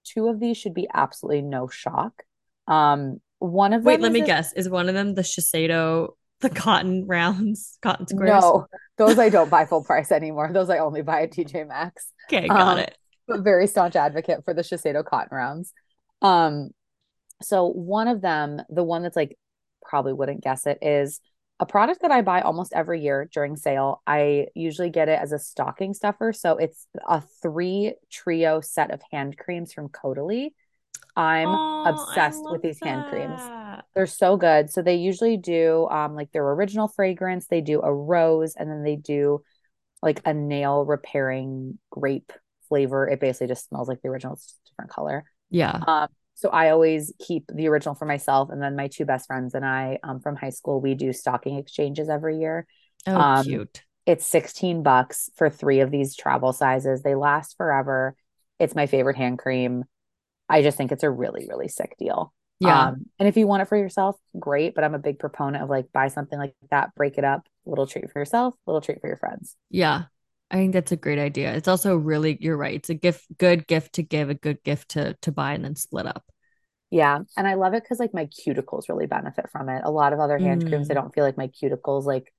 two of these should be absolutely no shock. Um, one of them. Wait, let me a- guess. Is one of them the Shiseido, the cotton rounds, cotton squares? No, those I don't buy full price anymore. Those I only buy at TJ Maxx. Okay, got um, it. But very staunch advocate for the Shiseido cotton rounds. Um, so one of them, the one that's like probably wouldn't guess it, is a product that I buy almost every year during sale. I usually get it as a stocking stuffer. So it's a three trio set of hand creams from Caudalie. I'm oh, obsessed with these that. hand creams. They're so good. So they usually do um like their original fragrance, they do a rose, and then they do like a nail repairing grape flavor. It basically just smells like the original, it's different color. Yeah. Um, so I always keep the original for myself, and then my two best friends and I um, from high school we do stocking exchanges every year. Oh, um, cute! It's sixteen bucks for three of these travel sizes. They last forever. It's my favorite hand cream. I just think it's a really really sick deal. Yeah. Um, and if you want it for yourself, great. But I'm a big proponent of like buy something like that, break it up, little treat for yourself, little treat for your friends. Yeah. I think that's a great idea. It's also really you're right. It's a gift, good gift to give, a good gift to to buy and then split up. Yeah, and I love it because like my cuticles really benefit from it. A lot of other hand mm. creams, I don't feel like my cuticles like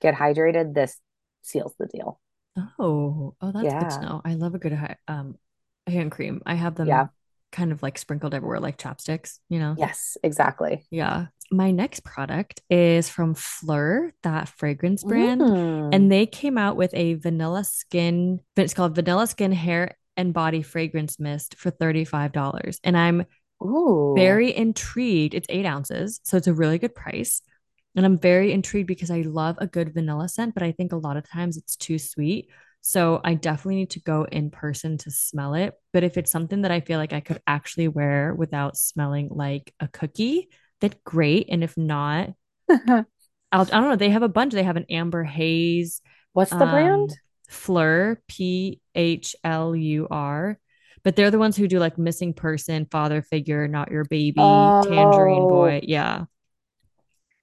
get hydrated. This seals the deal. Oh, oh, that's yeah. good to know. I love a good um hand cream. I have them yeah. kind of like sprinkled everywhere, like chopsticks. You know. Yes, exactly. Yeah, my next product is from Phlur, that fragrance brand. Mm. And they came out with a vanilla skin, it's called Vanilla Skin Hair and Body Fragrance Mist for $35. And I'm Ooh. very intrigued. It's eight ounces, so it's a really good price. And I'm very intrigued because I love a good vanilla scent, but I think a lot of times it's too sweet. So I definitely need to go in person to smell it. But if it's something that I feel like I could actually wear without smelling like a cookie, that great. And if not, I'll, I don't know. They have a bunch. They have an amber haze. What's the um, brand? Phlur, P H L U R. But they're the ones who do like missing person, father figure, not your baby, oh. tangerine boy. Yeah.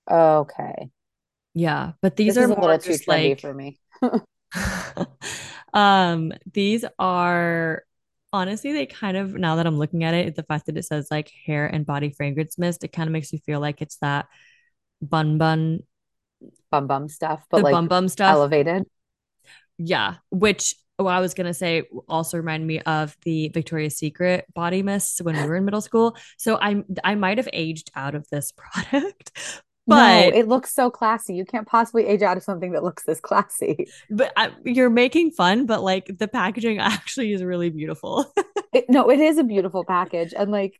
Okay. Yeah, but these this are a little too trendy like, for me. um, these are honestly, they kind of now that I'm looking at it, the fact that it says like hair and body fragrance mist, it kind of makes you feel like it's that bun bun bum bum stuff, but like bum bum stuff elevated. Yeah, which well, I was gonna say also remind me of the Victoria's Secret body mists when we were in middle school. So I I might have aged out of this product, but no, it looks so classy. You can't possibly age out of something that looks this classy. But I, you're making fun, but like the packaging actually is really beautiful. it, no, it is a beautiful package. And like,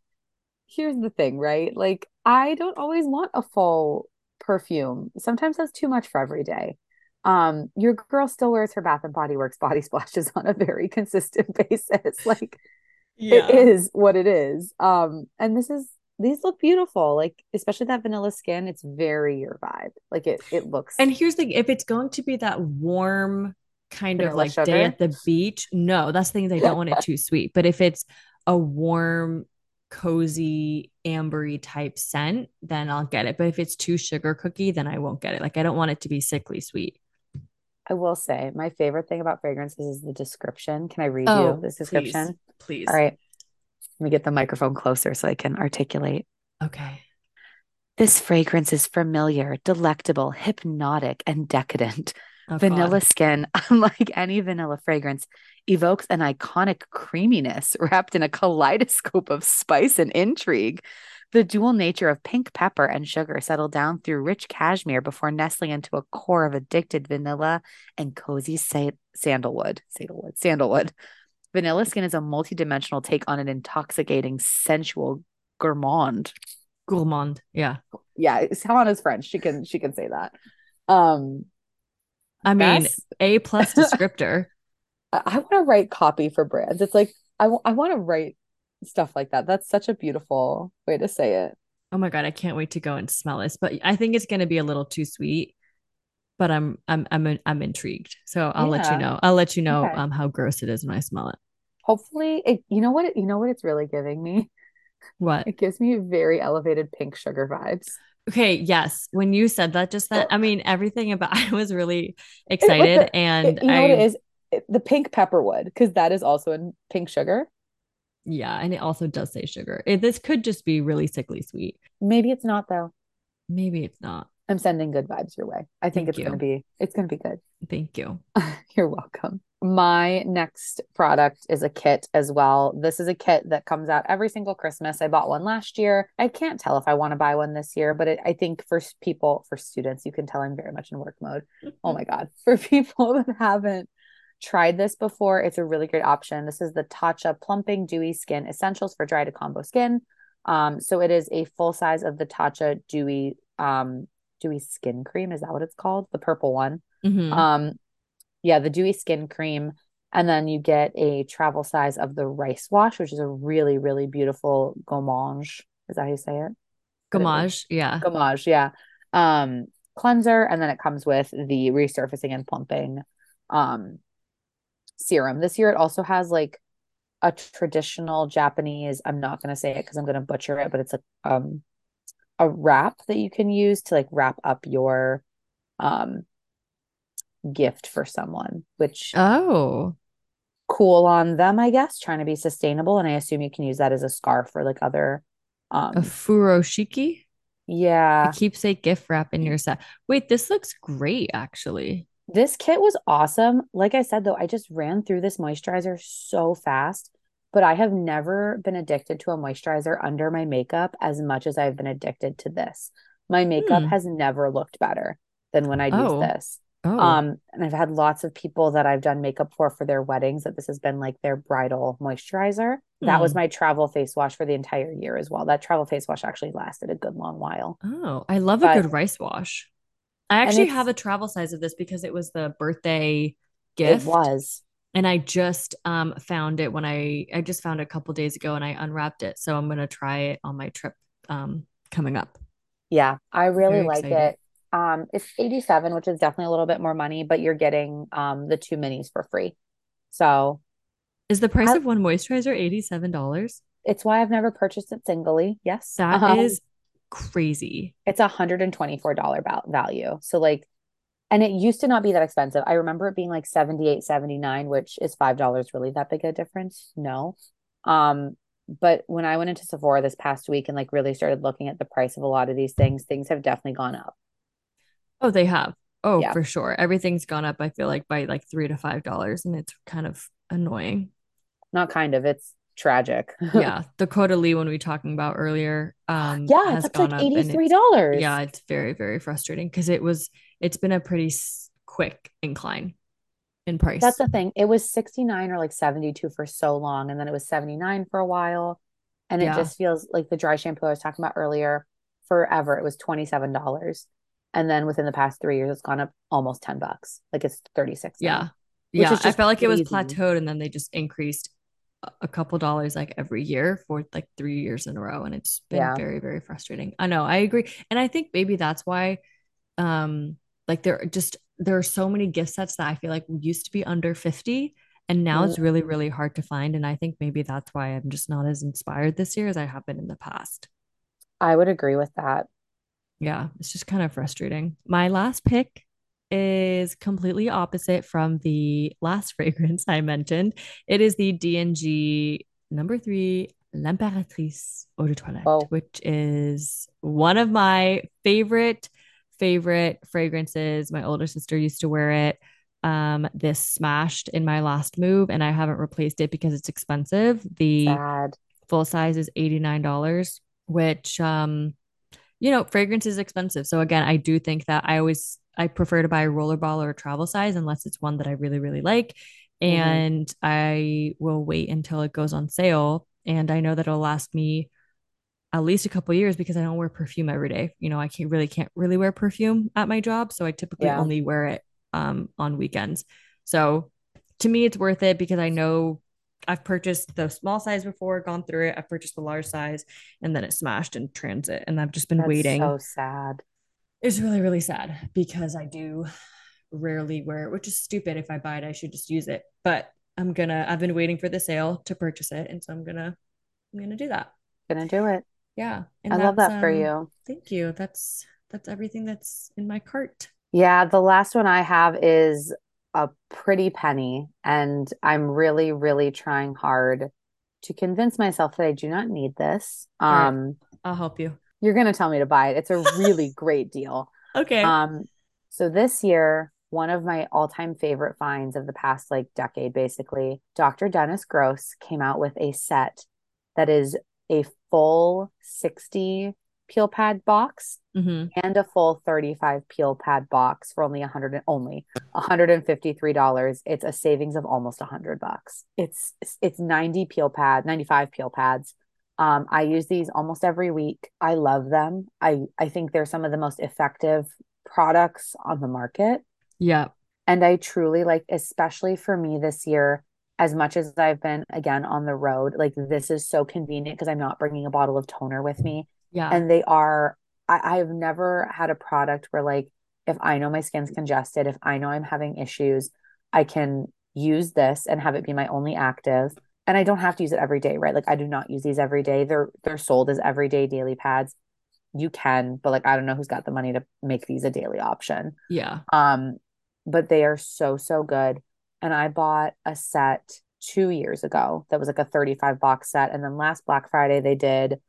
here's the thing, right? Like, I don't always want a full perfume. Sometimes that's too much for every day. Um, your girl still wears her Bath and Body Works body splashes on a very consistent basis. Like, yeah. it is what it is. Um, and this is these look beautiful like especially that vanilla skin it's very your vibe like it it looks and here's the if it's going to be that warm kind Vanilla of like sugar? day at the beach, no, that's things I don't want it too sweet. But if it's a warm, cozy, ambery type scent, then I'll get it. But if it's too sugar cookie, then I won't get it. Like I don't want it to be sickly sweet. I will say my favorite thing about fragrances is the description. Can I read Oh, you this description? Please. All right. Let me get the microphone closer so I can articulate. Okay. This fragrance is familiar, delectable, hypnotic, and decadent. Oh, vanilla God. skin, unlike any vanilla fragrance, evokes an iconic creaminess wrapped in a kaleidoscope of spice and intrigue. The dual nature of pink pepper and sugar settle down through rich cashmere before nestling into a core of addicted vanilla and cozy sa- sandalwood. Sandalwood. Sandalwood. Vanilla skin is a multidimensional take on an intoxicating, sensual gourmand. Gourmand. Yeah. Yeah, Hannah's French. She can she can say that. Um, I mean, A plus descriptor. I, I want to write copy for brands. It's like I want to write stuff like that. That's such a beautiful way to say it. Oh my god, I can't wait to go and smell this. But I think it's gonna be a little too sweet. But I'm I'm I'm I'm intrigued. So I'll let you know. I'll let you know Okay. um how gross it is when I smell it. Hopefully, it, you know what it, you know what it's really giving me. What? It gives me very elevated pink sugar vibes. Okay, yes. When you said that just then, I mean everything about I was really It- excited the- and It- you know I what it is? The pink pepperwood, because that is also in pink sugar. yeah, and it also does say sugar. It, this could just be really sickly sweet. Maybe it's not though. Maybe it's not. I'm sending good vibes your way. I think Thank it's you. gonna be it's gonna be good. Thank you. You're welcome. My next product is a kit as well. This is a kit that comes out every single Christmas. I bought one last year. I can't tell if I want to buy one this year, but it, I think for people, for students, you can tell I'm very much in work mode. Oh my God. For people that haven't tried this before, it's a really great option. This is the Tatcha Plumping Dewy Skin Essentials for Dry to Combo Skin. Um, so it is a full size of the Tatcha Dewy um Dewy Skin Cream. Is that what it's called? The purple one. Mhm. Um, yeah, the dewy skin cream, and then you get a travel size of the rice wash, which is a really, really beautiful gommage. Is that how you say it? Gommage. Yeah. Gommage, yeah. Um, cleanser, and then it comes with the resurfacing and plumping um serum. This year it also has like a traditional Japanese, I'm not gonna say it because I'm gonna butcher it, but it's a um a wrap that you can use to like wrap up your um gift for someone, which Oh. cool on them, I guess, trying to be sustainable. And I assume you can use that as a scarf or like other um A furoshiki? yeah. A keepsake gift wrap in your set. Wait, this looks great actually. This kit was awesome. Like I said though, I just ran through this moisturizer so fast, but I have never been addicted to a moisturizer under my makeup as much as I've been addicted to this. My makeup Hmm. has never looked better than when I Oh. use this. Oh. Um, and I've had lots of people that I've done makeup for for their weddings that this has been like their bridal moisturizer. That was Hmm. my travel face wash for the entire year as well. That travel face wash actually lasted a good long while. Oh, I love But- a good rice wash. I actually have a travel size of this because it was the birthday gift. It was. And I just um found it when I I just found it a couple days ago and I unwrapped it. So I'm gonna try it on my trip um coming up. Yeah, I really Very like excited. it. Um, it's 87, which is definitely a little bit more money, but you're getting um the two minis for free. So Is the price I- of one moisturizer $87? it's why I've never purchased it singly. Yes. That is Um, crazy. it's a hundred and twenty-four dollar value. So like, and it used to not be that expensive. I remember it being like 78, 79, which is five dollars really that big a difference? No. Um, but when I went into Sephora this past week and like really started looking at the price of a lot of these things, things have definitely gone up. Oh, they have. Oh, Yeah. for sure. Everything's gone up, I feel like, by like three to five dollars, and it's kind of annoying. Not kind of, it's tragic. yeah. The Caudalie one we were talking about earlier. Um Yeah, has it's up gone like up and it's- eighty-three dollars. Yeah, it's very, very frustrating because it was it's been a pretty quick incline in price. That's the thing. It was 69 or like 72 for so long, and then it was 79 for a while. And it Yeah. just feels like the dry shampoo I was talking about earlier, forever it was $27. And then within the past three years, it's gone up almost 10 bucks. Like it's 36 yeah. Which Yeah. I felt like it was plateaued and then they just increased a- a couple dollars like every year for like three years in a row. And it's been Yeah. very, very frustrating. I know, I agree. And I think maybe that's why um like there are just there are so many gift sets that I feel like used to be under 50 and now it's really, Mm. really hard to find. And I think maybe that's why I'm just not as inspired this year as I have been in the past. I would agree with that. Yeah, it's just kind of frustrating. My last pick is completely opposite from the last fragrance I mentioned. It is the D&G number three L'Impératrice Eau de Toilette, Oh. which is one of my favorite, favorite fragrances. My older sister used to wear it. Um, this smashed in my last move, and I haven't replaced it because it's expensive. The Sad. full size is $89, which um you know, fragrance is expensive. So again, I do think that I always I prefer to buy a rollerball or a travel size unless it's one that I really, really like. Mhm. And I will wait until it goes on sale. And I know that it'll last me at least a couple years because I don't wear perfume every day. You know, I can't really can't really wear perfume at my job. So I typically Yeah. only wear it um on weekends. So to me it's worth it because I know I've purchased the small size before, gone through it. I've purchased the large size and then it smashed in transit. And I've just been That's waiting. so sad. It's really, really sad because I do rarely wear it, which is stupid. If I buy it, I should just use it. But I'm gonna, I've been waiting for the sale to purchase it. And so I'm gonna, I'm gonna do that. Gonna do it. Yeah. And I love that for um, you. Thank you. That's, that's everything that's in my cart. Yeah, the last one I have is a pretty penny, and I'm really, really trying hard to convince myself that I do not need this. right. Um, I'll help you. you're gonna tell me to buy it. It's a really great deal. Okay. Um, so this year, one of my all-time favorite finds of the past like decade, basically, Dr. Dennis Gross came out with a set that is a full 60 peel pad box hmm and a full 35 peel pad box for only 100 and- only $153 it's a savings of almost 100 bucks. It's it's 90 peel pad 95 peel pads. Um i use these almost every week. I love them. I i think they're some of the most effective products on the market. Yeah. and i truly like especially for me this year as much as i've been again on the road like this is so convenient because i'm not bringing a bottle of toner with me Yeah. and they are I, I've never had a product where like if I know my skin's congested, if I know I'm having issues, I can use this and have it be my only active. And I don't have to use it every day, right? Like I do not use these every day. They're they're sold as everyday daily pads. You can, but like I don't know who's got the money to make these a daily option. yeah. Um, but they are so, so good. And I bought a set two years ago that was like a 35 box set. And then last Black Friday, they did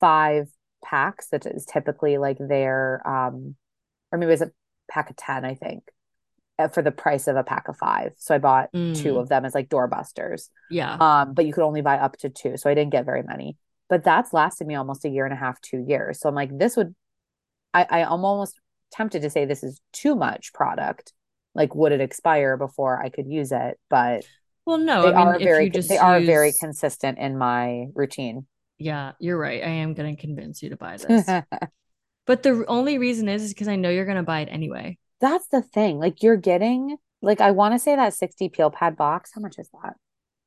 five packs that is typically like their, um, or maybe it was a pack of 10, I think, uh, for the price of a pack of five. So I bought two Mm. of them as like doorbusters. Yeah. Um, but you could only buy up to two. So I didn't get very many. But that's lasted me almost a year and a half, two years. So I'm like, this would, I, I am almost tempted to say this is too much product. Like, would it expire before I could use it? But Well, no, they I mean, are if very, you just they are very consistent in my routine. yeah, you're right. I am going to convince you to buy this. But the only reason is is because I know you're going to buy it anyway. That's the thing. Like, you're getting, like, I want to say that 60 peel pad box. How much is that?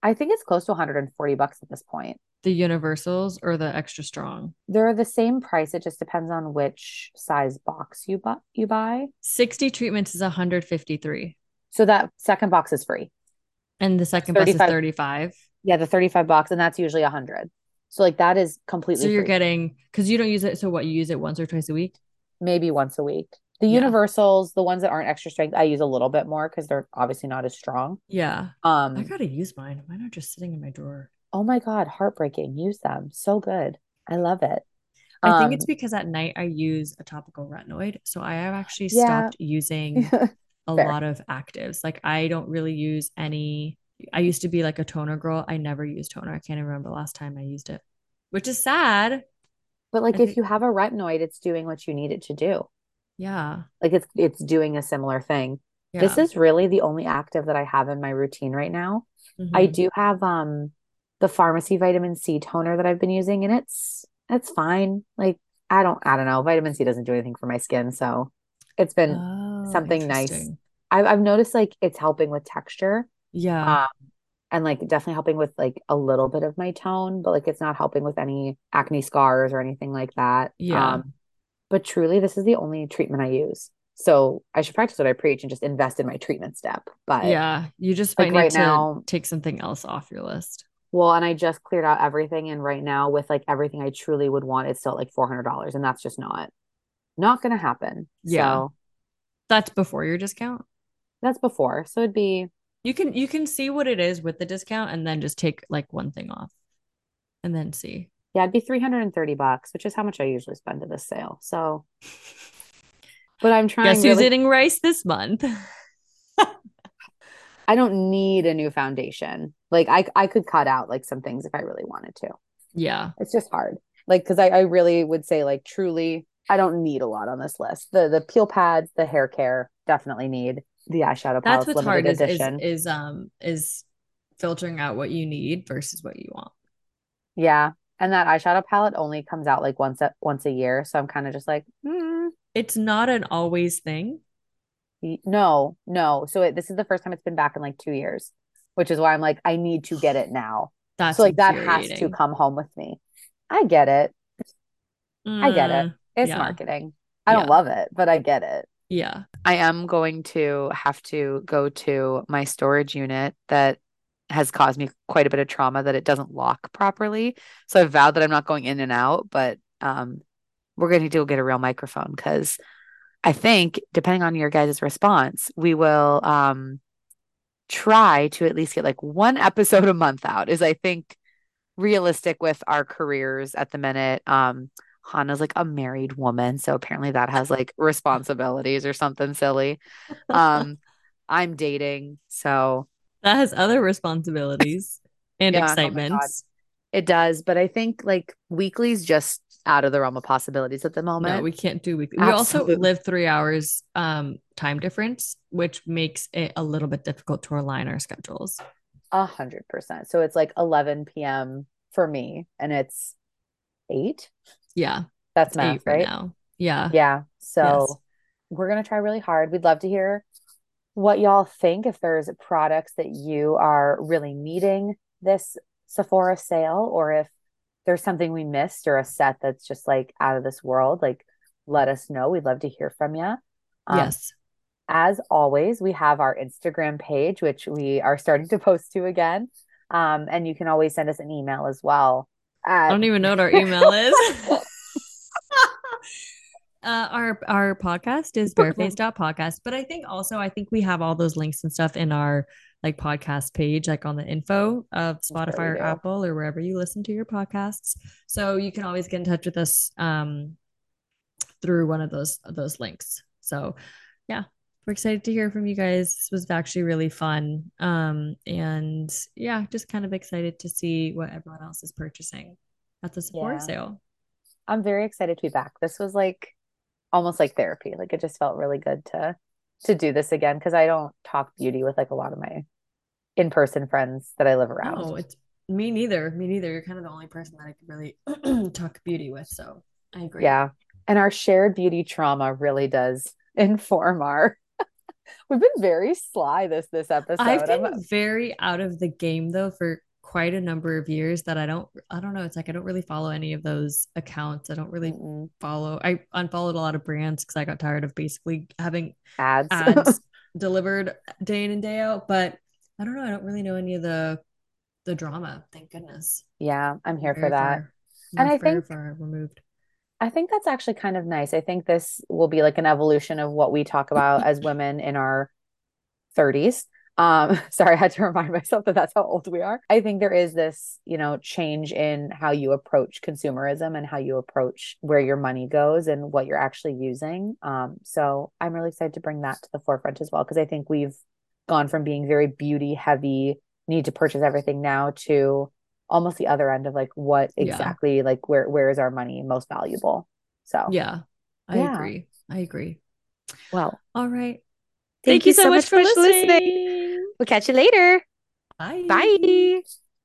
I think it's close to 140 bucks at this point. The universals or the extra strong. They're the same price. It just depends on which size box you buy. You buy. 60 treatments is 153 So that second box is free. and the second box is 35. 35. Yeah, the 35 box, and that's usually 100. So like that is completely So you're free. getting cuz you don't use it so what you use it once or twice a week? maybe once a week. The Yeah. universals, the ones that aren't extra strength, I use a little bit more because they're obviously not as strong. Yeah. Um I got to use mine. Mine are just sitting in my drawer. oh my God, heartbreaking. Use them. So good. I love it. I think it's Um, because at night I use a topical retinoid. So I have actually Yeah. stopped using a lot of actives. Like I don't really use any. I used to be like a toner girl. I never used toner. I can't even remember the last time I used it, which is sad. But like I if think- you have a retinoid, it's doing what you need it to do. Yeah. Like it's it's doing a similar thing. Yeah. This is really the only active that I have in my routine right now. I Mhm. do have um the pharmacy vitamin C toner that I've been using and it's it's fine. Like I don't I don't know. Vitamin C doesn't do anything for my skin, so it's been Oh, something nice. I've I've noticed like it's helping with texture. Yeah. Um and like definitely helping with like a little bit of my tone, but like it's not helping with any acne scars or anything like that. Yeah. Um but truly this is the only treatment I use. So I should practice what I preach and just invest in my treatment step. But yeah, you just might like need right to now, take something else off your list. Well, and I just cleared out everything. And right now, with like everything I truly would want, it's still like $400. And that's just not, not going to happen. Yeah. So that's before your discount. That's before. So it'd be, you can, you can see what it is with the discount and then just take like one thing off and then see. Yeah, it'd be 330 bucks, which is how much I usually spend at this sale. So, but I'm trying. Guess who's really... eating rice this month? I don't need a new foundation. Like I I could cut out like some things if I really wanted to. Yeah. It's just hard. Like because I, I really would say like truly I don't need a lot on this list. The the peel pads, the hair care, definitely need the eyeshadow That's what's hard is, is, is um is filtering out what you need versus what you want. Yeah. And that eyeshadow palette only comes out like once a once a year. So I'm kind of just like, mm. it's not an always thing. No, no. So it, this is the first time it's been back in like two years, which is why I'm like, I need to get it now. That's so like that has to come home with me. I get it. Mm, I get it. Mm, it's yeah. marketing. I don't love it, but I get it. Yeah. I am going to have to go to my storage unit that has caused me quite a bit of trauma that it doesn't lock properly. So I've vowed that I'm not going in and out, but um, we're going to to get a real microphone because I think, depending on your guys' response, we will um, try to at least get like one episode a month out, is I think realistic with our careers at the minute. Um, Hannah's like a married woman, so apparently that has like responsibilities or something silly. Um, I'm dating, so that has other responsibilities and yeah, oh excitements. Oh it does, but I think like weekly's just out of the realm of possibilities at the moment. No, we can't do weekly. Absolutely. We also live three hours um time difference, which makes it a little bit difficult to align our schedules. A hundred percent. So it's like 11 p.m. for me, and it's eight. Yeah, that's math, right? right? Now. Yeah, yeah. So yes. we're gonna try really hard. We'd love to hear what y'all think. If there's products that you are really needing this Sephora sale, or if there's something we missed or a set that's just like out of this world, like let us know. We'd love to hear from you. Um, yes. As always, we have our Instagram page, which we are starting to post to again. Um, and you can always send us an email as well. At- I don't even know what our email is. uh, our our podcast is barefaced.podcast. But I think also I think we have all those links and stuff in our like podcast page, like on the info of Spotify or Apple or wherever you listen to your podcasts. So you can always get in touch with us um, through one of those those links. So yeah, we're excited to hear from you guys. This was actually really fun. Um, and yeah, just kind of excited to see what everyone else is purchasing at the Sephora yeah. sale. I'm very excited to be back. This was like almost like therapy. Like it just felt really good to to do this again because I don't talk beauty with like a lot of my in person friends that I live around. Oh, it's me neither. Me neither. You're kind of the only person that I can really talk beauty with. So I agree. Yeah. And our shared beauty trauma really does inform our we've been very sly this this episode. I've been I'm... very out of the game though for quite a number of years that I don't I don't know it's like I don't really follow any of those accounts. I don't really Mm-mm. follow. I unfollowed a lot of brands cuz I got tired of basically having ads ads delivered day in and day out, but I don't know, I don't really know any of the the drama, thank goodness. Yeah, I'm here very for that. Far, and I think far removed. I think that's actually kind of nice. I think this will be like an evolution of what we talk about as women in our 30s um sorry i had to remind myself that that's how old we are i think there is this you know change in how you approach consumerism and how you approach where your money goes and what you're actually using um so i'm really excited to bring that to the forefront as well because i think we've gone from being very beauty heavy need to purchase everything now to almost the other end of like what exactly yeah. like where where is our money most valuable so yeah i yeah. agree i agree well all right Thank, Thank you, so, much, much for listening. listening. We'll catch you later. Bye. Bye.